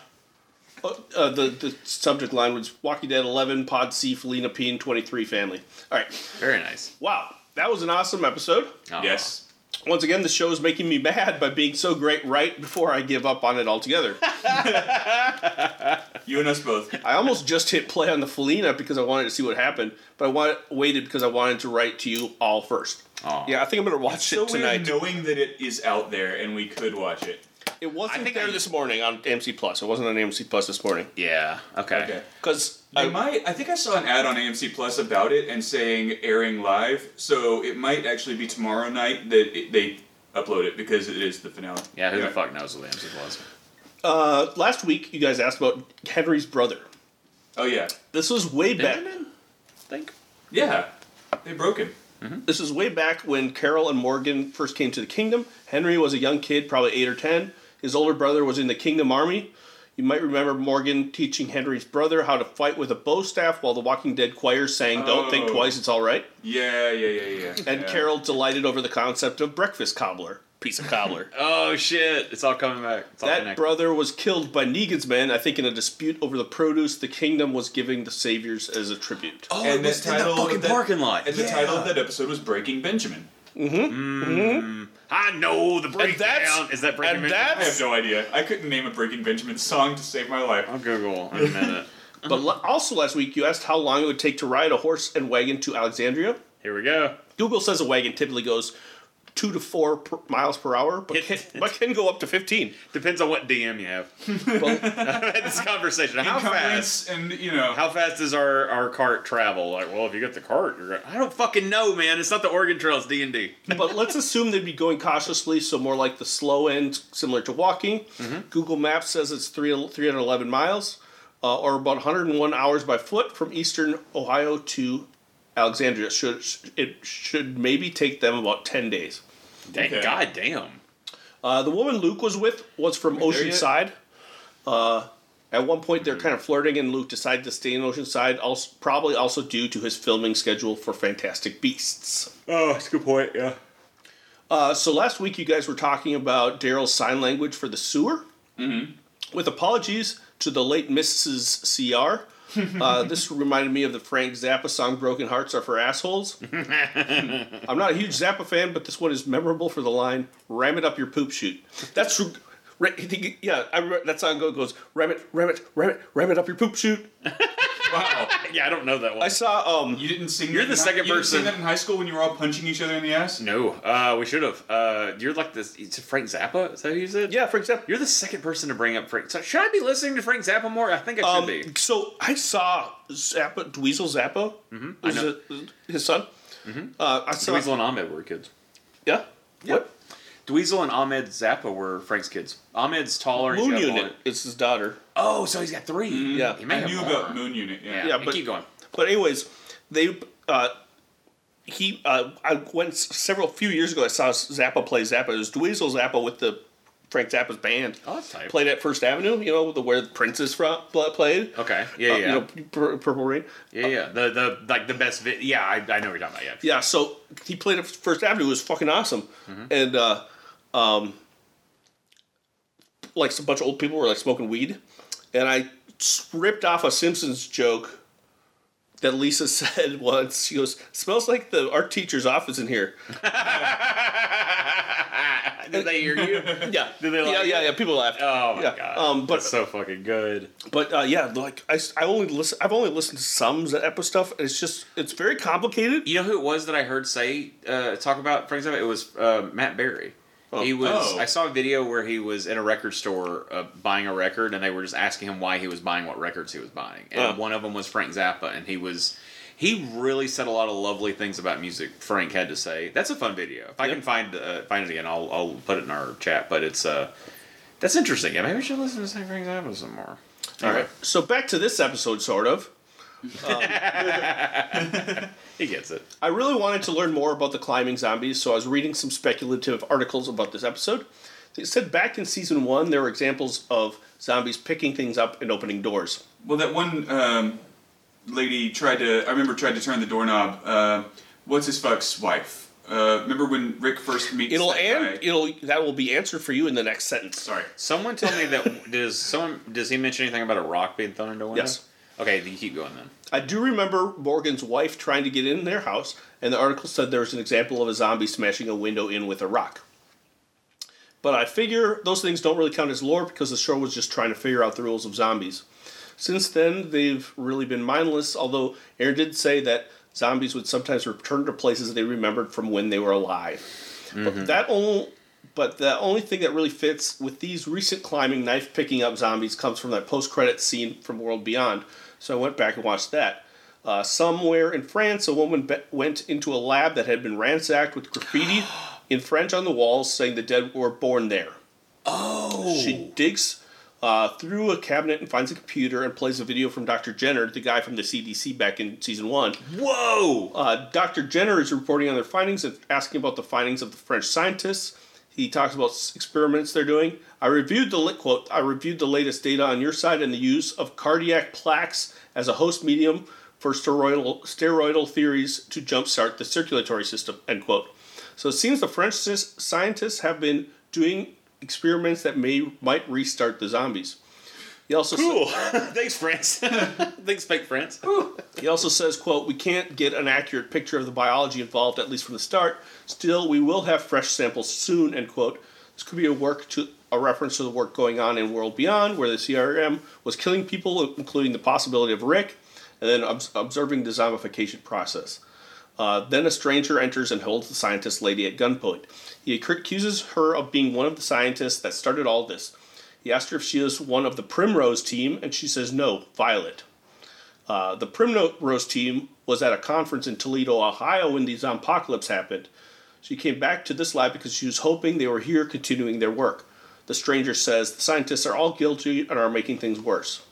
Uh, the the subject line was Walking Dead 11, Pod C, Felina Peen 23 family. All right. Very nice. Wow, that was an awesome episode. Aw. Yes. Once again, the show is making me mad by being so great right before I give up on it altogether. You and us both. I almost just hit play on the Felina because I wanted to see what happened, but I want, waited because I wanted to write to you all first. Aw. Yeah, I think I'm going to watch So it weird tonight. knowing that it is out there and we could watch it. It wasn't I think there I- this morning on AMC Plus. It wasn't on AMC Plus this morning. Yeah. Okay. Okay. Because They might. I think I saw an ad on AMC Plus about it and saying airing live. So it might actually be tomorrow night that it, they upload it because it is the finale. Yeah. Who the fuck knows what the MC was? uh, last week you guys asked about Henry's brother. Oh yeah. This was way back. I think. Yeah. They broke him. This is way back when Carol and Morgan first came to the kingdom. Henry was a young kid, probably eight or ten. His older brother was in the kingdom army. You might remember Morgan teaching Henry's brother how to fight with a bow staff while the Walking Dead choir sang "Don't think Oh. twice, it's all right." Yeah, yeah, yeah, yeah. And yeah. Carol delighted over the concept of breakfast cobbler, piece of cobbler. Oh shit! It's all coming back. It's all that connected. brother was killed by Negan's men, I think, in a dispute over the produce the kingdom was giving the saviors as a tribute. Oh, And it was the in the title fucking that- parking lot. And the title of that episode was Breaking Benjamin. Mm-hmm. Mm-hmm. Mm-hmm. I know the breakdown. that's- Is that breaking? and Benjamin? I have no idea. I couldn't name a Breaking Benjamin song to save my life. I'll Google in a minute. But l- also last week, you asked how long it would take to ride a horse and wagon to Alexandria. Here we go. Google says a wagon typically goes two to four per, miles per hour, but can, but can go up to 15. Depends on what DM you have. Well, I've had this conversation. How fast? Encumbrance and you know How fast does our, our cart travel? Like, well, if you get the cart, you're. I don't fucking know, man. It's not the Oregon Trail. It's D and D. but let's assume they'd be going cautiously, so more like the slow end, similar to walking. Google Maps says it's three, 311 miles, uh, or about 101 hours by foot from eastern Ohio to Alexandria. Should it should maybe take them about 10 days. Thank Okay. God damn. Uh, the woman Luke was with was from? Oceanside. Uh, at one point, they're kind of flirting, and Luke decided to stay in Oceanside, also, probably also due to his filming schedule for Fantastic Beasts. Oh, that's a good point. Yeah. Uh, so last week you guys were talking about Daryl's sign language for the sewer. Mm-hmm. With apologies to the late Mrs. CR. Uh, this reminded me of the Frank Zappa song "Broken Hearts Are for Assholes." I'm not a huge Zappa fan, but this one is memorable for the line "Ram it up your poop chute." That's yeah. I, that song goes "Ram it, ram it, ram it, ram it up your poop chute." Wow. Yeah, I don't know that one. I saw um You didn't sing. You're that the in hi- second you didn't sing person- that in high school when you were all punching each other in the ass. no, uh, we should have. Uh, you're like this. It's Frank Zappa. Is that who you said? yeah Frank Zappa. You're the second person to bring up Frank. So should I be listening to Frank Zappa more? I think I should Um, be. so I saw Zappa, Dweezil Zappa, mm-hmm. I know. his son. Uh, I saw, Dweezil and Ahmet were kids. yeah, what Dweezil and Ahmet Zappa were Frank's kids. Ahmet's taller. he's Moon got Unit? blonde- It's his daughter. Oh, so he's got 3 Yeah. he may I have knew more. about Moon Unit. Yeah. Yeah, Yeah, but but- keep going. But anyways, they uh, he uh, I went several few years ago. I saw Zappa play Zappa. It was Dweezil Zappa with the Frank Zappa's band. Oh, that's tight. Played at First Avenue. You know the where the Prince is from played. Okay. Yeah, Uh, yeah, You know, Purple Rain. yeah, yeah. The the like the best. Vi- yeah, I, I know what you're talking about. Yeah. Yeah, so he played at First Avenue. It was fucking awesome, and uh, um, like a bunch of old people were like smoking weed, and I ripped off a Simpsons joke that Lisa said once. She goes, "Smells like the art teacher's office in here." Did they hear you? Yeah, Did they yeah, yeah, yeah. People laughed. Oh my yeah. god. Um, but That's so fucking good. but uh, yeah, like I, I only listen. I've only listened to some Zappa stuff. And it's just it's very complicated. You know who it was that I heard say uh, talk about Frank Zappa? It was uh, Matt Berry. He was. Oh. I saw a video where he was in a record store uh, buying a record, and they were just asking him why he was buying what records he was buying, and Oh. one of them was Frank Zappa, and he was. He really said a lot of lovely things about music. Frank had to say. That's a fun video. If I can find uh, find it again, I'll I'll put it in our chat. But it's uh, that's interesting. Yeah, maybe we should listen to St. Frank Zappa some more. All right. So back to this episode, sort of. He gets it. I really wanted to learn more about the climbing zombies, so I was reading some speculative articles about this episode. They said back in season one there were examples of zombies picking things up and opening doors. Well, that one um, lady tried to. I remember tried to turn the doorknob. Uh, what's his fuck's wife? Uh, remember when Rick first meets It'll that and guy? it'll that will be answered for you in the next sentence. Sorry. Someone told me that does someone does he mention anything about a rock being thrown into a window? Yes. Okay, you keep going then. I do remember Morgan's wife trying to get in their house, and the article said there was an example of a zombie smashing a window in with a rock. But I figure those things don't really count as lore because the show was just trying to figure out the rules of zombies. Since then, they've really been mindless, although Aaron did say that zombies would sometimes return to places they remembered from when they were alive. But mm-hmm. that only but the only thing that really fits with these recent climbing knife picking up zombies comes from that post credit scene from World Beyond. So I went back and watched that. Uh, somewhere in France, a woman be- went into a lab that had been ransacked with graffiti in French on the walls saying the dead were born there. Oh. She digs uh, through a cabinet and finds a computer and plays a video from Dr. Jenner, the guy from the CDC back in season one. Whoa! Uh, Dr. Jenner is reporting on their findings and asking about the findings of the French scientists. He talks about experiments they're doing. I reviewed the quote. I reviewed the latest data on your side and the use of cardiac plaques as a host medium for steroidal steroidal theories to jumpstart the circulatory system. End quote. So it seems the French scientists have been doing experiments that may might restart the zombies. He also sa- Cool. Thanks, France. Thanks, fake France. He also says, quote, we can't get an accurate picture of the biology involved, at least from the start. Still, we will have fresh samples soon, end quote. This could be a work to a reference to the work going on in World Beyond, where the CRM was killing people, including the possibility of Rick, and then obs- observing the zombification process. Uh, then a stranger enters and holds the scientist lady at gunpoint. He accuses her of being one of the scientists that started all this. He asked her if she is one of the Primrose team, and she says no, Violet. Uh, the Primrose team was at a conference in Toledo, Ohio when the zompocalypse happened. She came back to this lab because she was hoping they were here continuing their work. The stranger says the scientists are all guilty and are making things worse.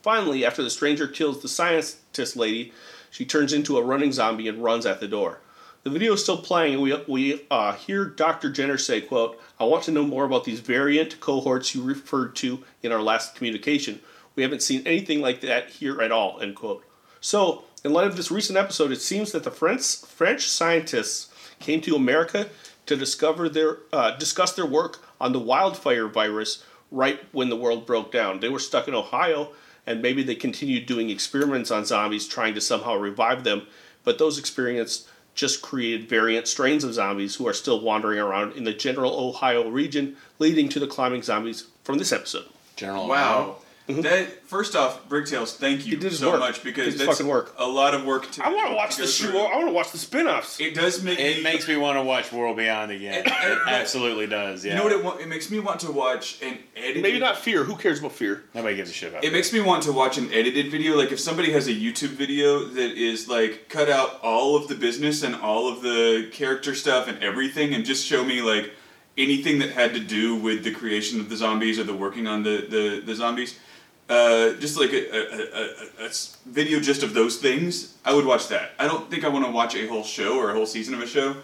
Finally, after the stranger kills the scientist lady, she turns into a running zombie and runs at the door. The video is still playing, and we, we uh, hear Dr. Jenner say, quote, I want to know more about these variant cohorts you referred to in our last communication. We haven't seen anything like that here at all, end quote. So, in light of this recent episode, it seems that the French, French scientists came to America to discover their uh, discuss their work on the wildfire virus right when the world broke down. They were stuck in Ohio, and maybe they continued doing experiments on zombies, trying to somehow revive them. But those experiments just created variant strains of zombies who are still wandering around in the general Ohio region, leading to the climbing zombies from this episode. General. Wow. Mm-hmm. That first off, Bricktails, thank you did so work. much because that's fucking work. a lot of work. To, I want to watch the go show. I want to watch the spin-offs. It does make It me, makes me want to watch World Beyond again. And- and- it absolutely does. Yeah. You know what it, it makes me want to watch an edited. Maybe not fear. Who cares about fear? Nobody gives a shit about It makes me want to watch an edited video. Like if somebody has a YouTube video that is like cut out all of the business and all of the character stuff and everything, and just show me like anything that had to do with the creation of the zombies or the working on the the, the zombies. Uh, just like a video just of those things, I would watch that. I don't think I want to watch a whole show or a whole season of a show,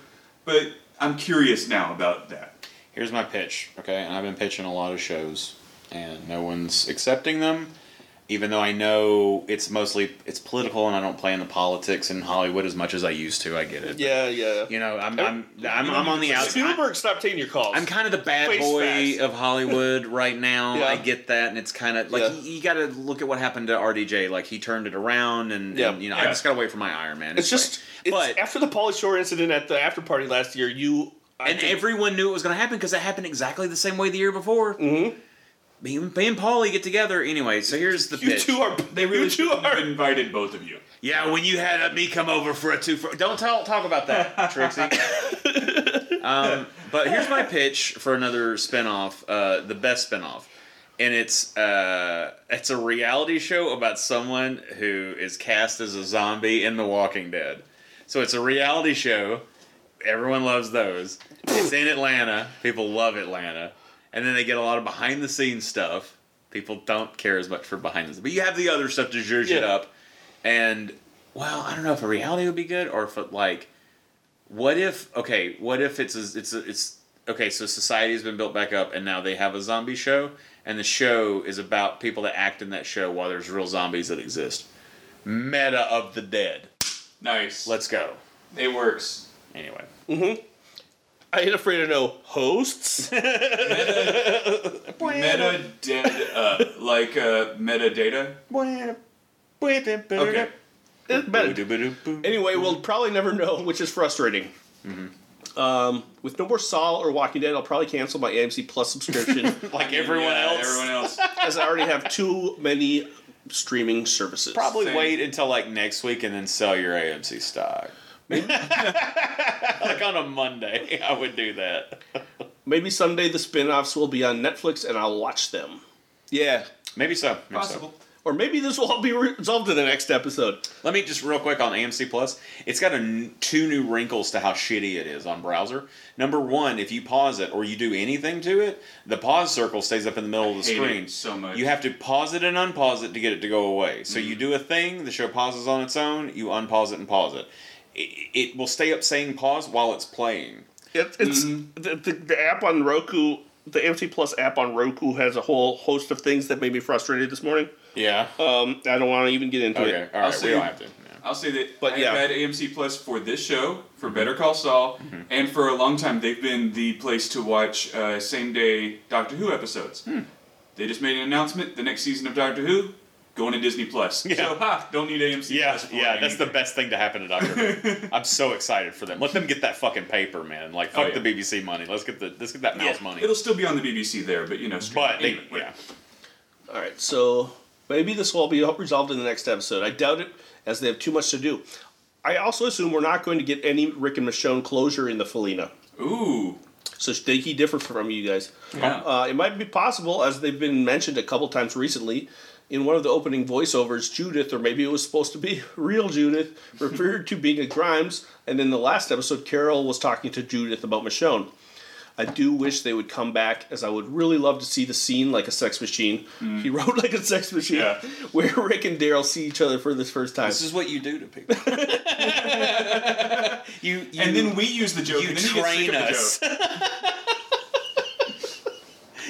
but I'm curious now about that. Here's my pitch, okay? And I've been pitching a lot of shows, and no one's accepting them. Even though I know it's mostly it's political, and I don't play in the politics in Hollywood as much as I used to. I get it. Yeah, yeah. You know, I'm I'm I'm, I'm on the outside. Spielberg, stop taking your calls. I'm kind of the bad Face boy facts. of Hollywood right now. Yeah. I get that, and it's kind of like Yeah. you, you got to look at what happened to RDJ. Like he turned it around, and, Yeah. and, you know I just got to wait for my Iron Man. It's just it's, but after the Pauly Shore incident at the after party last year, you I and think- everyone knew it was going to happen because it happened exactly the same way the year before. Mm-hmm. Me, and- me and Pauly get together anyway. So here's the pitch. you pitch. two are They really you two are invited both of you. Yeah, when you had uh, me come over for a two for don't tell, talk about that, Trixie. um, but here's my pitch for another spinoff, uh, the best spinoff, and it's uh, it's a reality show about someone who is cast as a zombie in The Walking Dead. So it's a reality show. Everyone loves those. It's in Atlanta. People love Atlanta, and then they get a lot of behind the scenes stuff. People don't care as much for behind the scenes, but you have the other stuff to zhuzh it up. And well, I don't know if a reality would be good or if it like, what if okay, what if it's a, it's a, it's okay. So society has been built back up, and now they have a zombie show, and the show is about people that act in that show while there's real zombies that exist. Meta of the dead. Nice. Let's go. It works. Anyway, mm-hmm. I ain't afraid of no hosts. Meta dead, uh, like uh, metadata. Okay. It's better. Anyway, we'll probably never know, which is frustrating. Mm-hmm. Um, with no more Saul or Walking Dead, I'll probably cancel my AMC Plus subscription like everyone Yeah, else. Everyone else. as I already have too many streaming services. Probably Same. wait until like next week and then sell your AMC stock. like on a Monday, I would do that. Maybe someday the spin-offs will be on Netflix and I'll watch them. Yeah. Maybe so. Maybe so. Possible. Or maybe this will all be resolved in the next episode. Let me just real quick on AMC Plus. It's got a n- two new wrinkles to how shitty it is on browser. Number one, if you pause it or you do anything to it, the pause circle stays up in the middle of the hate screen. it so much. You have to pause it and unpause it to get it to go away. So you mm-hmm. do a thing, the show pauses on its own. You unpause it and pause it. It, it will stay up saying pause while it's playing. It, it's Mm-hmm. the, the, the app on Roku. The AMC Plus app on Roku has a whole host of things that made me frustrated this morning. Yeah. Um, I don't want to even get into Okay. it. All I'll right. We don't have to. Yeah. I'll say that But I yeah. had AMC Plus for this show, for Better Call Saul, Mm-hmm. and for a long time they've been the place to watch uh, same day Doctor Who episodes. Hmm. They just made an announcement: the next season of Doctor Who going to Disney Plus. Yeah. So ha, don't need AMC Yeah, Plus. Yeah, that's the best thing to happen to Doctor Who. I'm so excited for them. Let them get that fucking paper, man. Like fuck Oh, yeah. the BBC money. Let's get the let's get that mouse Yeah, money. It'll still be on the BBC there, but you know, streaming. but they, Anyway, yeah, All right, so maybe this will be resolved in the next episode. I doubt it, as they have too much to do. I also assume we're not going to get any Rick and Michonne closure in the Felina. Ooh, So they key differ from you guys. Yeah. Uh, it might be possible, as they've been mentioned a couple times recently, in one of the opening voiceovers, Judith, or maybe it was supposed to be real Judith, referred to being a Grimes, and in the last episode, Carol was talking to Judith about Michonne. I do wish they would come back, as I would really love to see the scene like a sex machine. Mm. He wrote like a sex machine, Yeah. where Rick and Daryl see each other for this first time. this is what you do to people. you, you and then we use the joke, you and then you train of us. joke.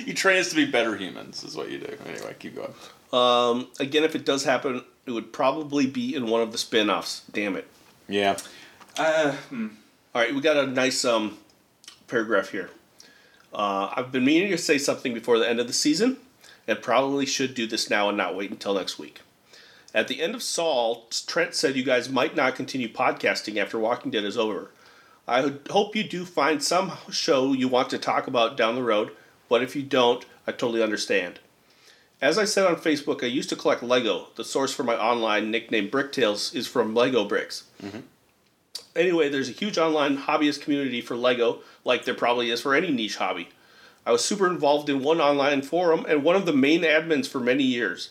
you train us to be better humans. Is what you do. Anyway, keep going. Um, again, if it does happen, it would probably be in one of the spin offs. Damn it. Yeah. Uh, hmm. All right, we got a nice um, paragraph here. Uh, I've been meaning to say something before the end of the season, and probably should do this now and not wait until next week. At the end of Saul, Trent said you guys might not continue podcasting after Walking Dead is over. I hope you do find some show you want to talk about down the road, but if you don't, I totally understand. As I said on Facebook, I used to collect Lego. The source for my online nickname Bricktails is from Lego Bricks. Mm-hmm. Anyway, there's a huge online hobbyist community for Lego, like there probably is for any niche hobby. I was super involved in one online forum and one of the main admins for many years.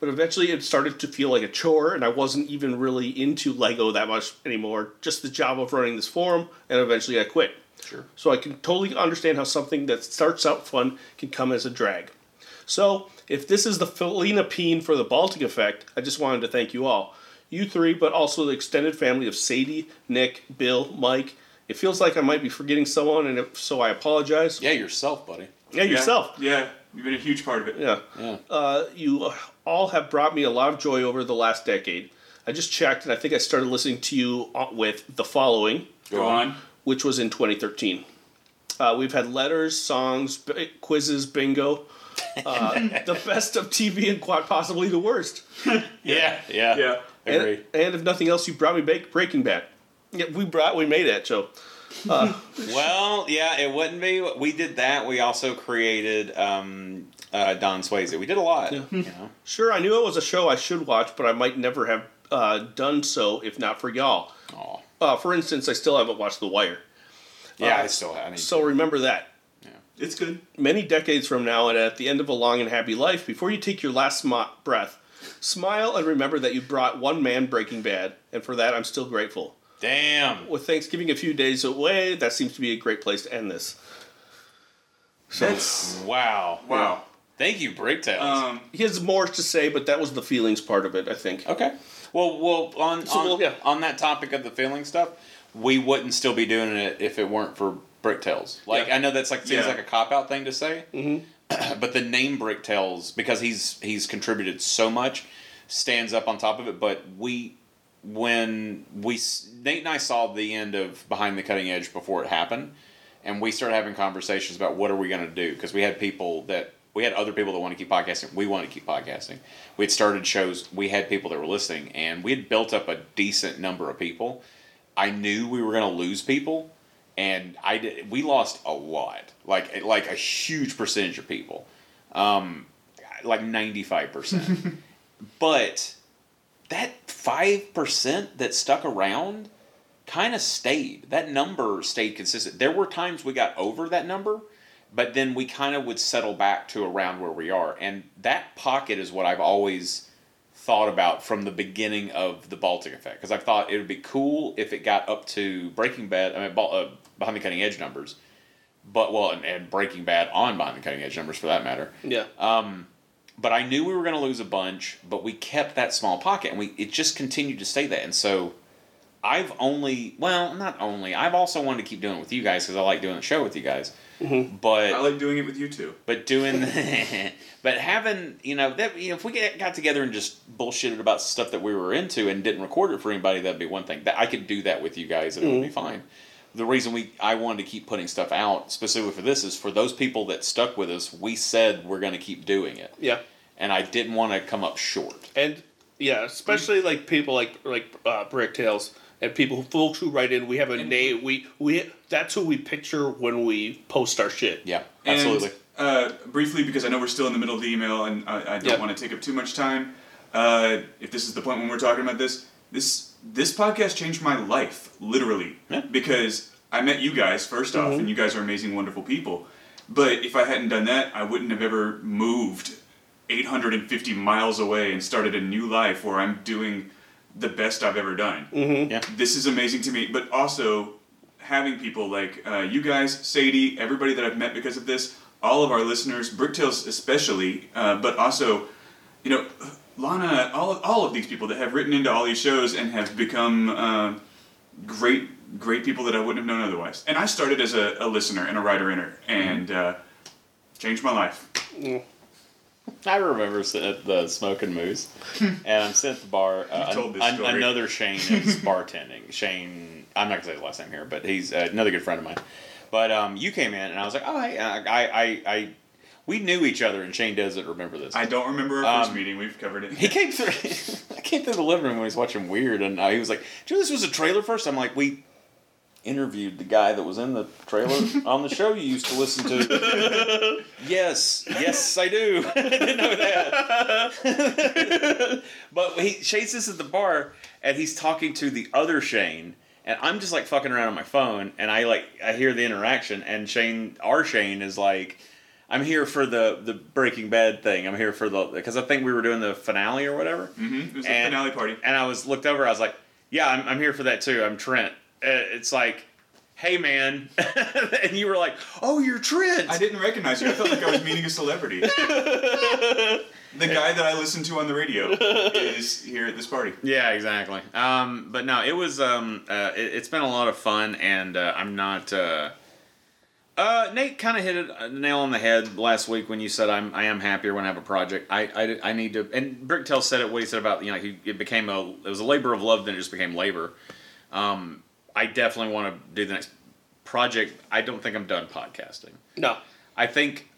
But eventually it started to feel like a chore, and I wasn't even really into Lego that much anymore. Just the job of running this forum, and eventually I quit. Sure. So I can totally understand how something that starts out fun can come as a drag. So, if this is the Felina Peen for the Baltic effect, I just wanted to thank you all. You three, but also the extended family of Sadie, Nick, Bill, Mike. It feels like I might be forgetting someone, and if so, I apologize. Yeah, yourself, buddy. Yeah, yourself. Yeah, you've been a huge part of it. Yeah. Yeah. Uh, you all have brought me a lot of joy over the last decade. I just checked, and I think I started listening to you uh, with the following, Go on. which was in 2013. Uh, we've had letters, songs, b- quizzes, bingo. Uh, the best of TV and quite possibly the worst. Yeah, yeah. Yeah. Agree. And, and if nothing else, you brought me Ba- Breaking Bad. Yeah, we brought we made it. So Well, yeah, it wouldn't be. We did that. We also created um, uh, Don Swayze. We did a lot. You know? sure, I knew it was a show I should watch, but I might never have uh, done so if not for y'all. Uh, for instance, I still haven't watched The Wire. Yeah, Uh, I still haven't. So remember that. It's good. Many decades from now, and at the end of a long and happy life, before you take your last sm- breath, smile and remember that you brought one man Breaking Bad, and for that I'm still grateful. Damn. With Thanksgiving a few days away, that seems to be a great place to end this. That's Wow. wow. Thank you, Bricktails. Um, He has more to say, but that was the feelings part of it, I think. Okay. Well, well, on So, on, well, yeah. on that topic of the feeling stuff, we wouldn't still be doing it if it weren't for Bricktails. Like Yeah. I know that's like seems Yeah. like a cop out thing to say, mm-hmm. but the name Bricktails because he's he's contributed so much stands up on top of it. But we when we Nate and I saw the end of Behind the Cutting Edge before it happened, and we started having conversations about what are we going to do because we had people that we had other people that want to keep podcasting. We want to keep podcasting. We had started shows. We had people that were listening, and we had built up a decent number of people. I knew we were going to lose people, and I did. We lost a lot, like like a huge percentage of people, um, like ninety five percent. But that five percent that stuck around kind of stayed. That number stayed consistent. There were times we got over that number, but then we kind of would settle back to around where we are. And that pocket is what I've always thought about from the beginning of the Baltic effect because I thought it would be cool if it got up to Breaking Bad. I mean, uh, behind the cutting edge numbers, but well, and, and Breaking Bad on behind the cutting edge numbers for that matter Yeah. Um, but I knew we were going to lose a bunch, but we kept that small pocket, and we it just continued to stay that. And so, I've only well, not only I've also wanted to keep doing it with you guys because I like doing the show with you guys. But I like doing it with you too. but doing but having you know that you know if we get, got together and just bullshitted about stuff that we were into and didn't record it for anybody that'd be one thing that I could do that with you guys and it would be fine. The reason we I wanted to keep putting stuff out specifically for this is for those people that stuck with us. We said we're going to keep doing it Yeah. and I didn't want to come up short. And yeah, especially like people like like uh, Bricktails and people who folks who write in. We have a name. We we that's who we picture when we post our shit. Yeah, And, absolutely. uh, briefly, because I know we're still in the middle of the email and I, I don't Yeah. want to take up too much time. Uh, if this is the point when we're talking about this, this this podcast changed my life literally Yeah. because I met you guys 1st off, and you guys are amazing, wonderful people. But if I hadn't done that, I wouldn't have ever moved 850 miles away and started a new life where I'm doing the best I've ever done Yeah, this is amazing to me. But also having people like uh, you guys, Sadie, everybody that I've met because of this, all of our listeners, Bricktails especially, uh, but also, you know, Lana, all of, all of these people that have written into all these shows and have become uh, great great people that I wouldn't have known otherwise. And I started as a, a listener and a writer inner and uh, changed my life. I remember sitting at the Smoking Moose, and I'm sitting at the bar. Uh, You've told this an- another Shane is bartending. Shane, I'm not gonna say his last name here, but he's uh, another good friend of mine. But um, you came in, and I was like, oh, hey, I, I, I, I we knew each other, and Shane doesn't remember this. I don't remember our first Um, meeting. We've covered it. He came through. I came through the living room when he was watching Weird, and uh, he was like, "Do you know this was a trailer first? I'm like, "We interviewed the guy that was in the trailer on the show you used to listen to." yes, yes, I do. I didn't know that. but he Shane's at the bar, and he's talking to the other Shane. And I'm just like fucking around on my phone, and I like I hear the interaction, and Shane, our Shane, is like, I'm here for the the Breaking Bad thing. I'm here for the because I think we were doing the finale or whatever. hmm It was the finale party. And I was looked over. I was like, "Yeah, I'm, I'm here for that too. I'm Trent." Uh, It's like, "Hey, man," and you were like, "Oh, you're Trent." I didn't recognize you. I felt like I was meeting a celebrity. the guy that I listen to on the radio is here at this party. Yeah, exactly. Um, but no, it was. Um, uh, it, it's been a lot of fun, and uh, I'm not. Uh, uh, Nate kind of hit a nail on the head last week when you said I'm I am happier when I have a project. I I, I need to. And Bricktail said it. What he said about you know he, it became a it was a labor of love, then it just became labor. Um, I definitely want to do the next project. I don't think I'm done podcasting. No. I think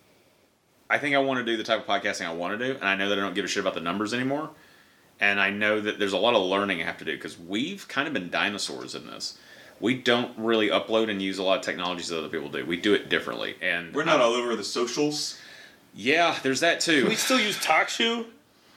I think I want to do the type of podcasting I want to do, and I know that I don't give a shit about the numbers anymore. And I know that there's a lot of learning I have to do because we've kind of been dinosaurs in this. We don't really upload and use a lot of technologies that other people do. We do it differently, and We're not all over the socials. Yeah, there's that too. Can we still use TalkShoe?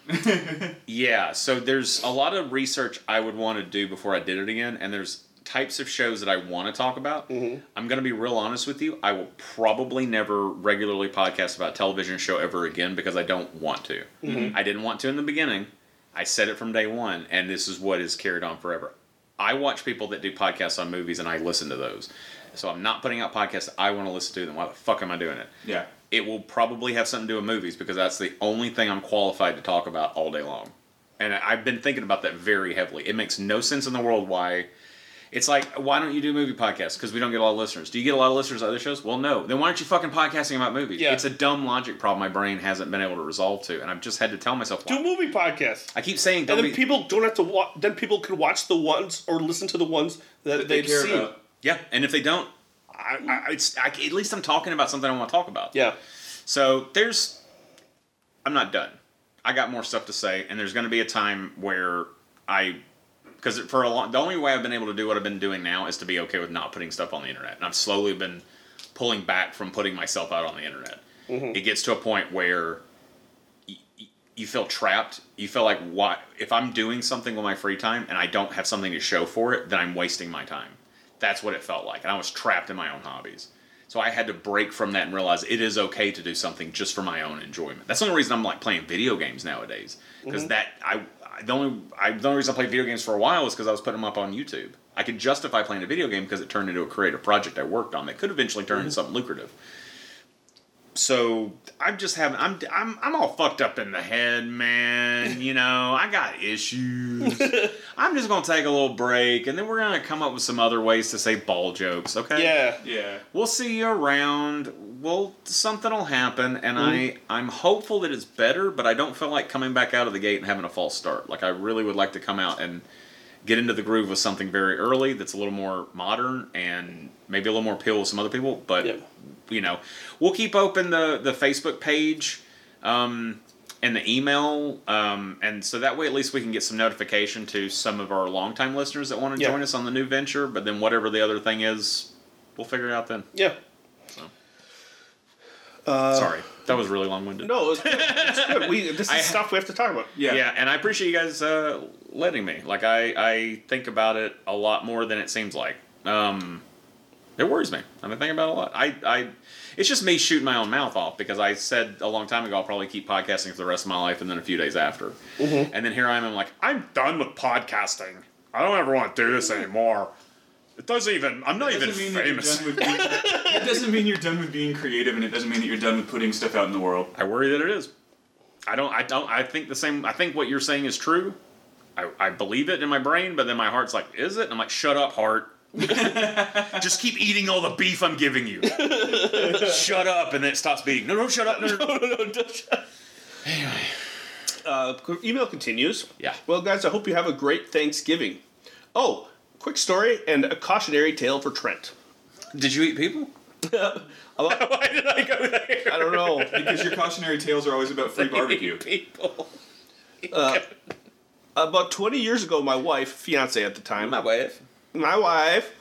Yeah, so there's a lot of research I would want to do before I did it again, and there's types of shows that I want to talk about. Mm-hmm. I'm going to be real honest with you. I will probably never regularly podcast about a television show ever again because I don't want to. Mm-hmm. I didn't want to in the beginning. I said it from day one, and this is what is carried on forever. I watch people that do podcasts on movies, and I listen to those. So I'm not putting out podcasts I want to listen to. Then why the fuck am I doing it? Yeah. it will probably have something to do with movies because that's the only thing I'm qualified to talk about all day long. And I've been thinking about that very heavily. It makes no sense in the world why. It's like, why don't you do movie podcasts? Because we don't get a lot of listeners. Do you get a lot of listeners at other shows? Well, no. Then why aren't you fucking podcasting about movies? Yeah. It's a dumb logic problem my brain hasn't been able to resolve to, and I've just had to tell myself. Do Why. a movie podcast. I keep saying, And don't then be, people don't have to watch. Then people can watch the ones or listen to the ones that, That they they've care seen. about. yeah. And if they don't, I, I, hmm. it's, I, at least I'm talking about something I want to talk about. Yeah. So there's, I'm not done. I got more stuff to say, and there's going to be a time where I, because for a long, the only way I've been able to do what I've been doing now is to be okay with not putting stuff on the internet, and I've slowly been pulling back from putting myself out on the internet. Mm-hmm. It gets to a point where y- y- you feel trapped. You feel like, what if I'm doing something with my free time and I don't have something to show for it? Then I'm wasting my time. That's what it felt like, and I was trapped in my own hobbies. So I had to break from that and realize it is okay to do something just for my own enjoyment. That's the only reason I'm like playing video games nowadays. Because mm-hmm. that I, I the only I, the only reason I played video games for a while was because I was putting them up on YouTube. I could justify playing a video game because it turned into a creative project I worked on that could eventually turn into mm-hmm. something lucrative. So I'm just having I'm I'm I'm all fucked up in the head, man. You know I got issues. I'm just gonna take a little break, and then we're gonna come up with some other ways to say ball jokes. Okay? Yeah. Yeah. we'll see you around. Well, something will happen, and I I'm hopeful that it's better, but I don't feel like coming back out of the gate and having a false start. Like I really would like to come out and get into the groove with something very early that's a little more modern and maybe a little more appeal with some other people. But Yep. you know, we'll keep open the the Facebook page. Um, and the email, um, and so that way at least we can get some notification to some of our longtime listeners that want to join us on the new venture. But then whatever the other thing is, we'll figure it out then. Yeah. Sorry, that was really long winded. No, it's good. It's good. We, this is I- stuff we have to talk about. Yeah. Yeah, and I appreciate you guys uh, letting me. Like I, I think about it a lot more than it seems like. Um, it worries me. I've been thinking about it a lot. I, I, it's just me shooting my own mouth off because I said a long time ago I'll probably keep podcasting for the rest of my life, and then a few days after, and then here I am. I'm like, I'm done with podcasting. I don't ever want to do this anymore. It doesn't even. I'm not even doesn't mean that you're famous. being, it doesn't mean you're done with being creative, and it doesn't mean that you're done with putting stuff out in the world. I worry that it is. I don't. I don't. I think the same. I think what you're saying is true. I, I believe it in my brain, but then my heart's like, is it? And I'm like, shut up, heart. Just keep eating all the beef I'm giving you. shut up, and then it stops beating. No, no, shut up. No, no, no. no, no, don't shut- Uh, email continues. Yeah. Well, guys, I hope you have a great Thanksgiving. Oh, quick story and a cautionary tale for Trent. Did you eat people? Why did I go there? I don't know. Because your cautionary tales are always about free barbecue. People. About 20 years ago, my wife, fiance at the time, My wife. my wife,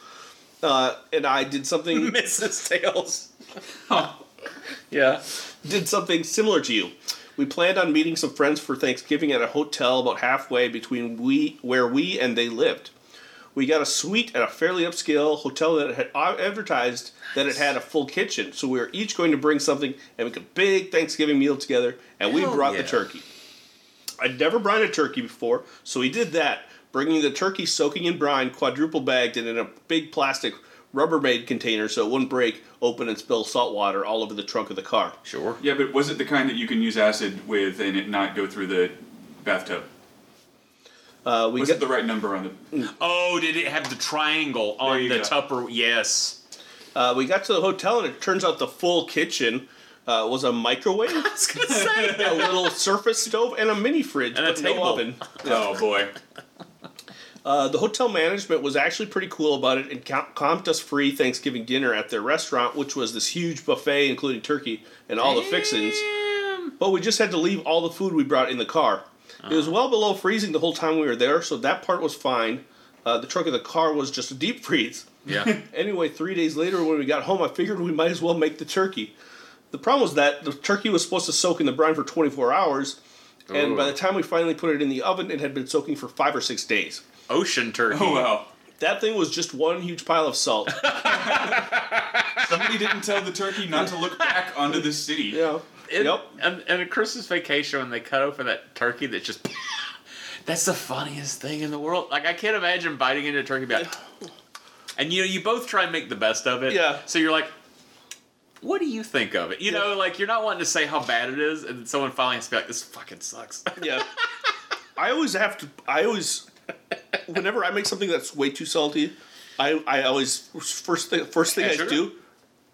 uh, and I did something Mrs. Tails. Yeah. did something similar to you. We planned on meeting some friends for Thanksgiving at a hotel about halfway between we where we and they lived. We got a suite at a fairly upscale hotel that had advertised that it had a full kitchen, so we were each going to bring something and make a big Thanksgiving meal together. And we brought yeah. the turkey. I'd never brined a turkey before, so we did that, bringing the turkey soaking in brine, quadruple bagged, and in a big plastic Rubbermaid container so it wouldn't break open and spill salt water all over the trunk of the car. Sure. Yeah, but was it the kind that you can use acid with and it not go through the bathtub? Uh, we Was got, it the right number on the? Oh, did it have the triangle on the go. Tupper? Yes. Uh, we got to the hotel and it turns out the full kitchen uh, was a microwave, I was gonna say. a little surface stove, and a mini fridge, And a but no oven. Oh boy. Uh, the hotel management was actually pretty cool about it and comped us free Thanksgiving dinner at their restaurant, which was this huge buffet including turkey and all the fixings. But we just had to leave all the food we brought in the car. It was well below freezing the whole time we were there, so that part was fine. Uh, the trunk of the car was just a deep freeze. Yeah. Anyway, three days later, when we got home, I figured we might as well make the turkey. The problem was that the turkey was supposed to soak in the brine for 24 hours, and by the time we finally put it in the oven, it had been soaking for five or six days. Ocean turkey. Oh wow. That thing was just one huge pile of salt. Somebody didn't tell the turkey not to look back onto the city. yeah. And, Yep. and, and a Christmas vacation when they cut open that turkey that just that's the funniest thing in the world. Like I can't imagine biting into a turkey and like, and you know you both try and make the best of it. Yeah. So you're like, what do you think of it? You know, like you're not wanting to say how bad it is, and someone finally has to be like, this fucking sucks. Yeah. I always have to. I always, whenever I make something that's way too salty, I I always first thing first thing Add I sugar? do.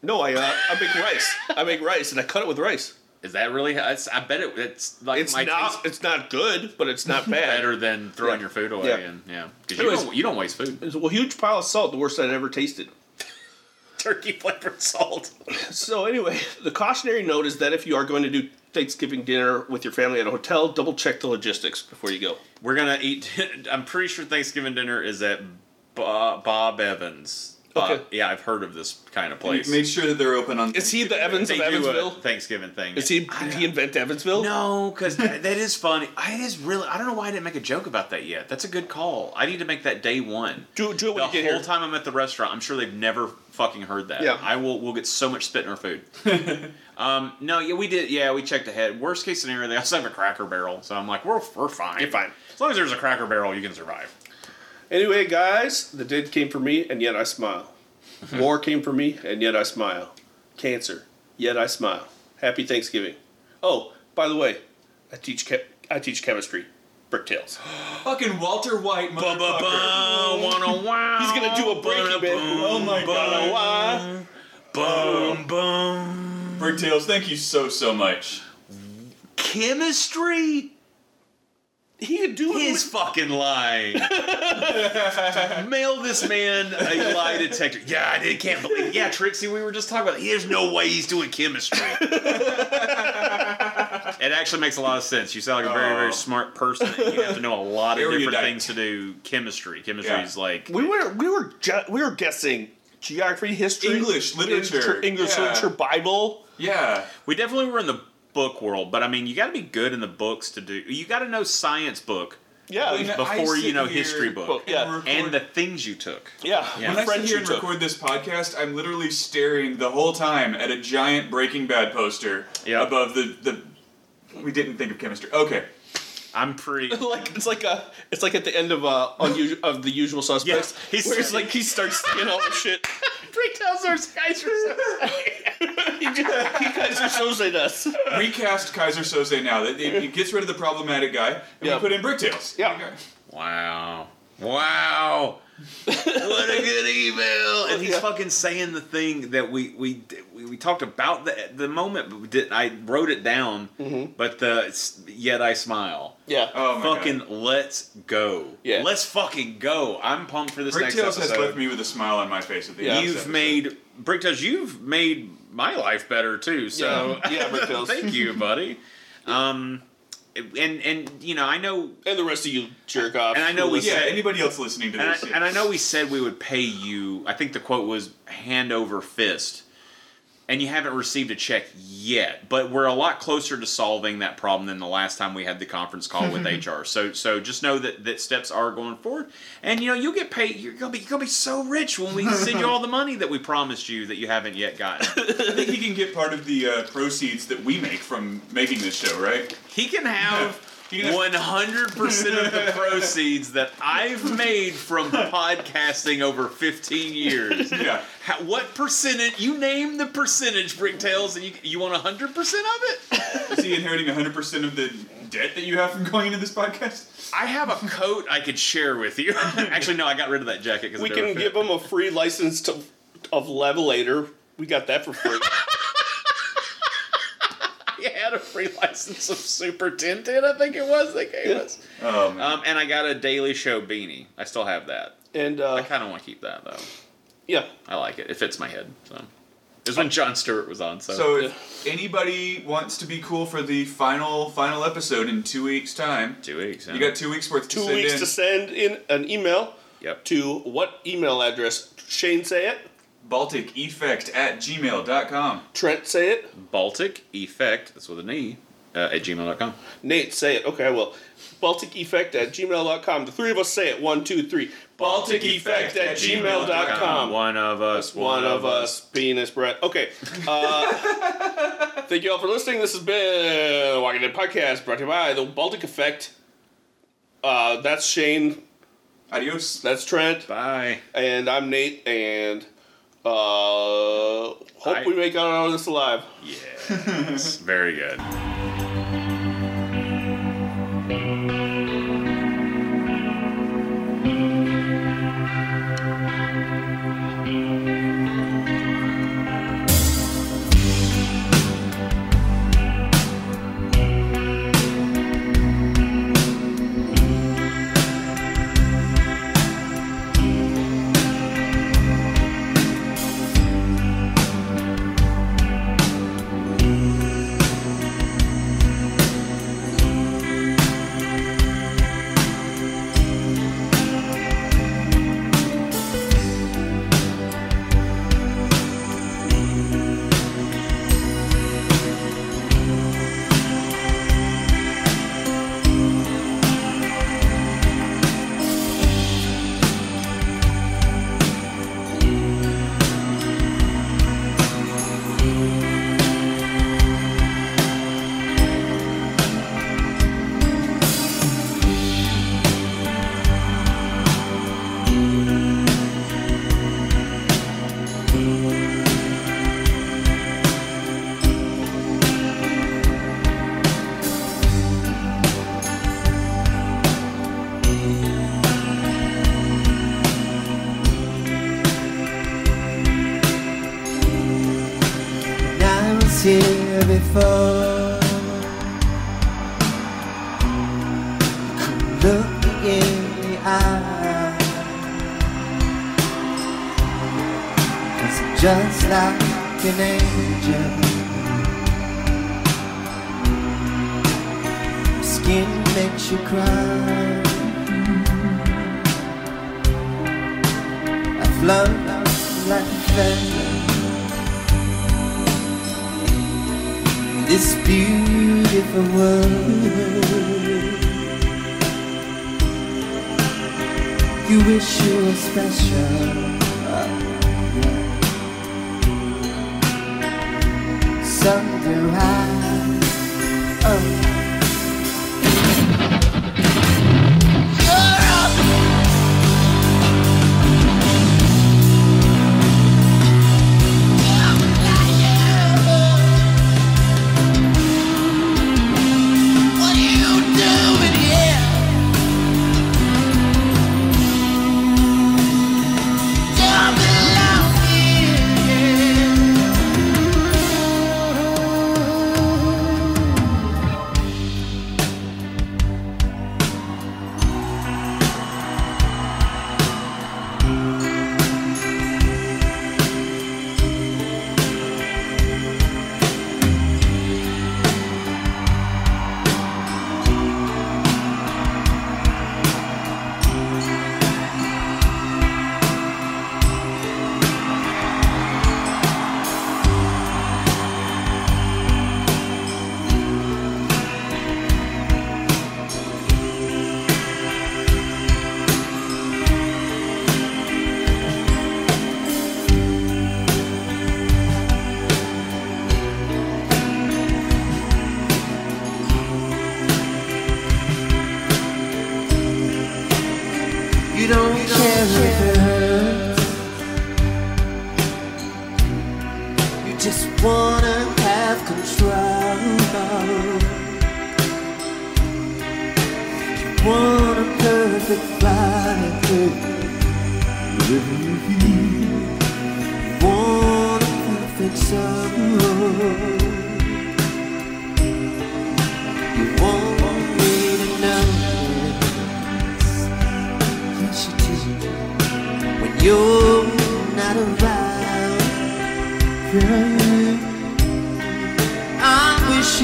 No, I uh, I make rice. I make rice and I cut it with rice. Is that really? It's, I bet it, it's like It's my not. taste It's not good, but it's not bad. better than throwing Yeah. your food away. Yeah. And yeah, because you don't, you don't waste food. It's a huge pile of salt, the worst I'd ever tasted. Turkey flavored salt. So anyway, the cautionary note is that if you are going to do Thanksgiving dinner with your family at a hotel, double check the logistics before you go. We're gonna eat. I'm pretty sure Thanksgiving dinner is at Bob Evans. Bob- Okay. yeah, I've heard of this kind of place. Make sure that they're open on. Is he the Evans they of do a Evansville? Thanksgiving thing. Is he? Did he invent Evansville? No, because that, that is funny. I, it is really. I don't know why I didn't make a joke about that yet. That's a good call. I need to make that day one. Do, do it The you get whole here. time I'm at the restaurant, I'm sure they've never fucking heard that. Yeah. I will. We'll get so much spit in our food. um, no, yeah, we did. Yeah, we checked ahead. Worst case scenario, they also have a Cracker Barrel, so I'm like, we're we're fine. You're fine. As long as there's a Cracker Barrel, you can survive. Anyway, guys, the dead came for me, and yet I smile. War came for me, and yet I smile. Cancer, yet I smile. Happy Thanksgiving. Oh, by the way, I teach che- I teach chemistry. Bricktails. fucking Walter White motherfucker. He's gonna do a breaking bit. Oh my god. Boom, boom. Oh. Bricktails, thank you so so much. Chemistry He could do it. is with- fucking lying. Mail this man a lie detector. Yeah, I did, can't believe. It. Yeah, Trixie, we were just talking about. There's no way he's doing chemistry. it actually makes a lot of sense. You sound like a very, Oh. very smart person. and You have to know a lot of different Erudite. things to do chemistry. Chemistry is like we were we were ju- we were guessing geography, history, English, literature. English Yeah. literature, Bible. Yeah. We definitely were in the book world, but I mean, you got to be good in the books to do. You got to know science book Yeah, When I before you know history book, Well, yeah. record- and the things you took. yeah. Yeah. When I sit here and took. record this podcast, I'm literally staring the whole time at a giant Breaking Bad poster Yeah. above the the. We didn't think of chemistry. Okay. I'm pretty. like it's like a it's like at the end of uh unusual of the usual suspects. Yeah, he's- where it's like he starts saying all the shit. Breakdowns are guys he just he guys are so saying us. Recast Keyser Söze now. It, it, it gets rid of the problematic guy, and Yeah. we put in Bricktails. Yeah. Okay. Wow. Wow. what a good email! And he's Yeah. fucking saying the thing that we we we, we talked about the the moment, but we did I wrote it down. But the it's- yet I smile. Yeah. Oh my fucking god. let's go. Yeah. Let's fucking go. I'm pumped for this next Bricktails has left me with a smile on my face at the Yeah. end. you've this episode. made Bricktails. You've made my life better too. So Yeah. Yeah, Bricktails. thank you, buddy. Um, and and you know I know and the rest of you jerk off. And I know we Yeah, said- anybody else listening to and I, this? yeah. and I know we said we would pay you. I think the quote was hand over fist, and you haven't received a check yet. But we're a lot closer to solving that problem than the last time we had the conference call with HR. So so just know that that steps are going forward, and you know you'll get paid. You're gonna be you're gonna be so rich when we send you all the money that we promised you that you haven't yet gotten. I think he can get part of the uh, proceeds that we make from making this show, right? He can have. He can have- One hundred percent of the proceeds that I've made from podcasting over fifteen years. Yeah. How, what percentage? You name the percentage, Bricktails, and you you want hundred percent of it? Is he inheriting 100% of the debt that you have from going into this podcast? I have a coat I could share with you. Actually, no, I got rid of that jacket because we can give him a free license to, of Levelator. We got that for free. You had a free license of Super Tintin, I think it was they gave Yeah. us. Oh, man. Um, and I got a Daily Show beanie. I still have that. and I uh, kind of want to keep that though. yeah, I like it. It fits my head. So it was when Jon Stewart was on. So, so if anybody wants to be cool for the final final episode in two weeks' time, two weeks. you got two weeks worth to two send weeks in. to send in an email Yep. to what email address? Shane say it. Baltic Effect at gmail.com. Trent say it. Baltic Effect. That's with an E. Uh, at gmail.com. Nate say it. Okay, I will. Baltic Effect at gmail.com. The three of us say it. One, two, three. Baltic Effect at gmail.com. One of us. One of us, penis Brett. Okay. Uh, thank you all for listening. This has been the Walking Dead Podcast brought to you by the Baltic Effect. Uh, that's Shane. Adios. That's Trent. Bye. And I'm Nate. And uh, hope I- we make out of this alive. Yes. Very good.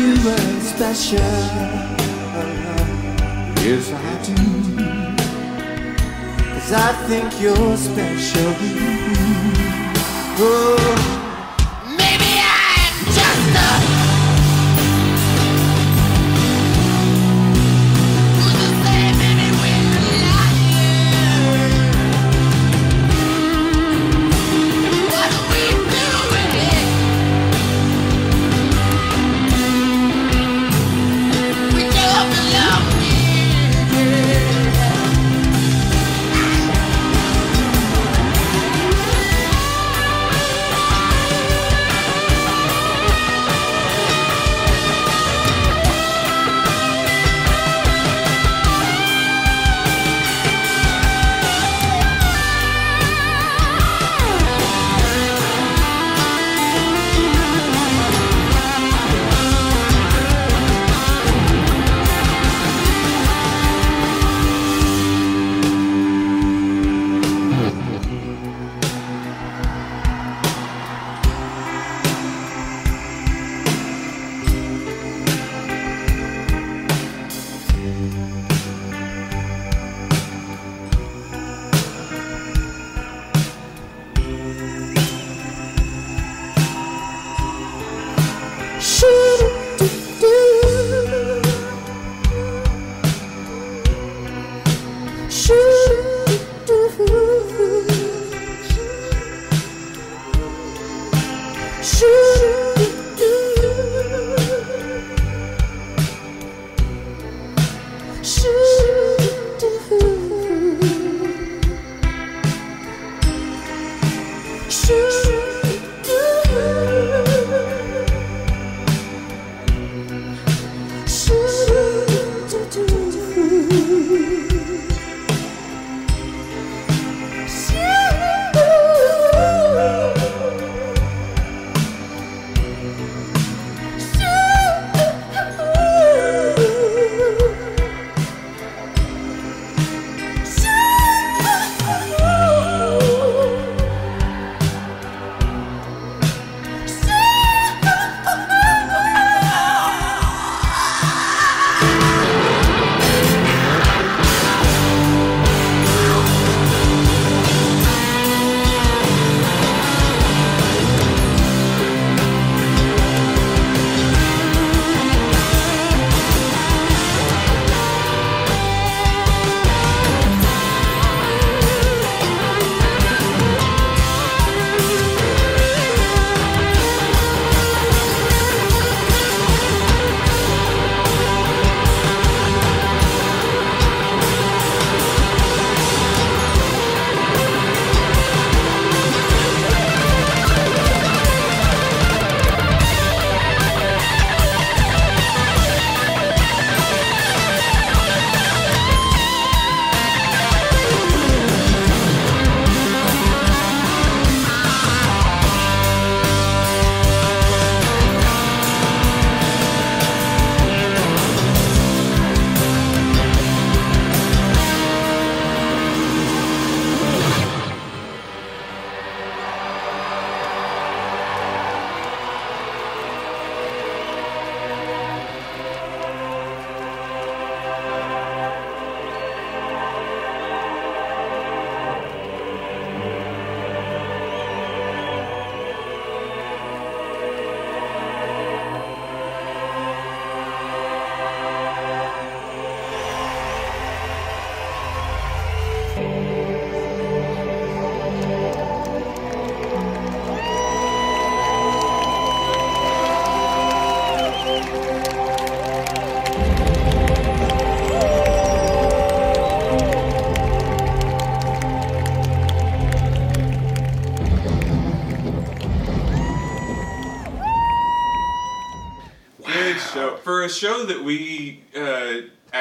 you were special. Yes, I do. Cause I think you're special. Oh, maybe I'm just a.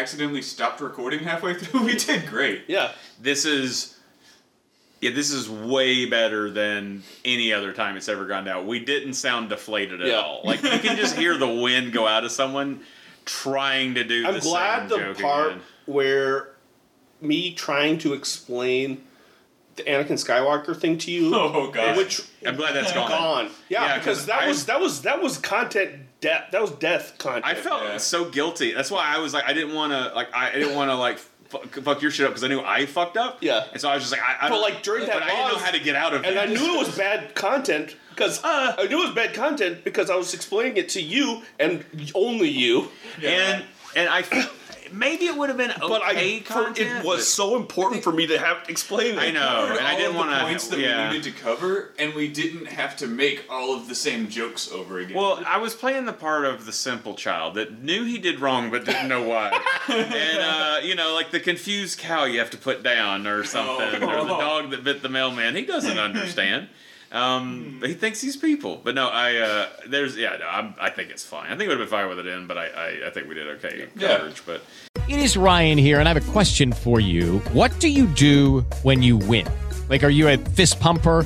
accidentally stopped recording halfway through, we did great. Yeah. This is. Yeah, this is way better than any other time it's ever gone down. We didn't sound deflated at Yeah. all. Like you can just hear the wind go out of someone trying to do. I'm the glad the part again. where me trying to explain the Anakin Skywalker thing to you, Oh god. which I'm glad that's gone. gone. Yeah, Yeah, because 'cause that I- was that was that was content death. That was death content. I felt Yeah. so guilty. That's why I was like, I didn't want to, like, I didn't want to like fuck, fuck your shit up because I knew I fucked up. Yeah. And so I was just like, I, I But, don't- like, during that but I didn't know how to get out of it, and. I knew it was bad content because Uh. I knew it was bad content because I was explaining it to you and only you. and and I maybe it would have been okay But I, for, it was but- so important for me to have explained it. I know, covered and I all didn't of the want points that Yeah. we needed to cover, and we didn't have to make all of the same jokes over again. Well, I was playing the part of the simple child that knew he did wrong but didn't know why. and, uh, you know, like the confused cow you have to put down or something, or the dog that bit the mailman. He doesn't understand. Um, he thinks he's people. But no, I, uh, there's, yeah, no, I'm, I think it's fine. I think it would have been fine with it in, but I, I, I think we did okay Yeah. coverage. But It is Ryan here, and I have a question for you. What do you do when you win? Like, are you a fist pumper?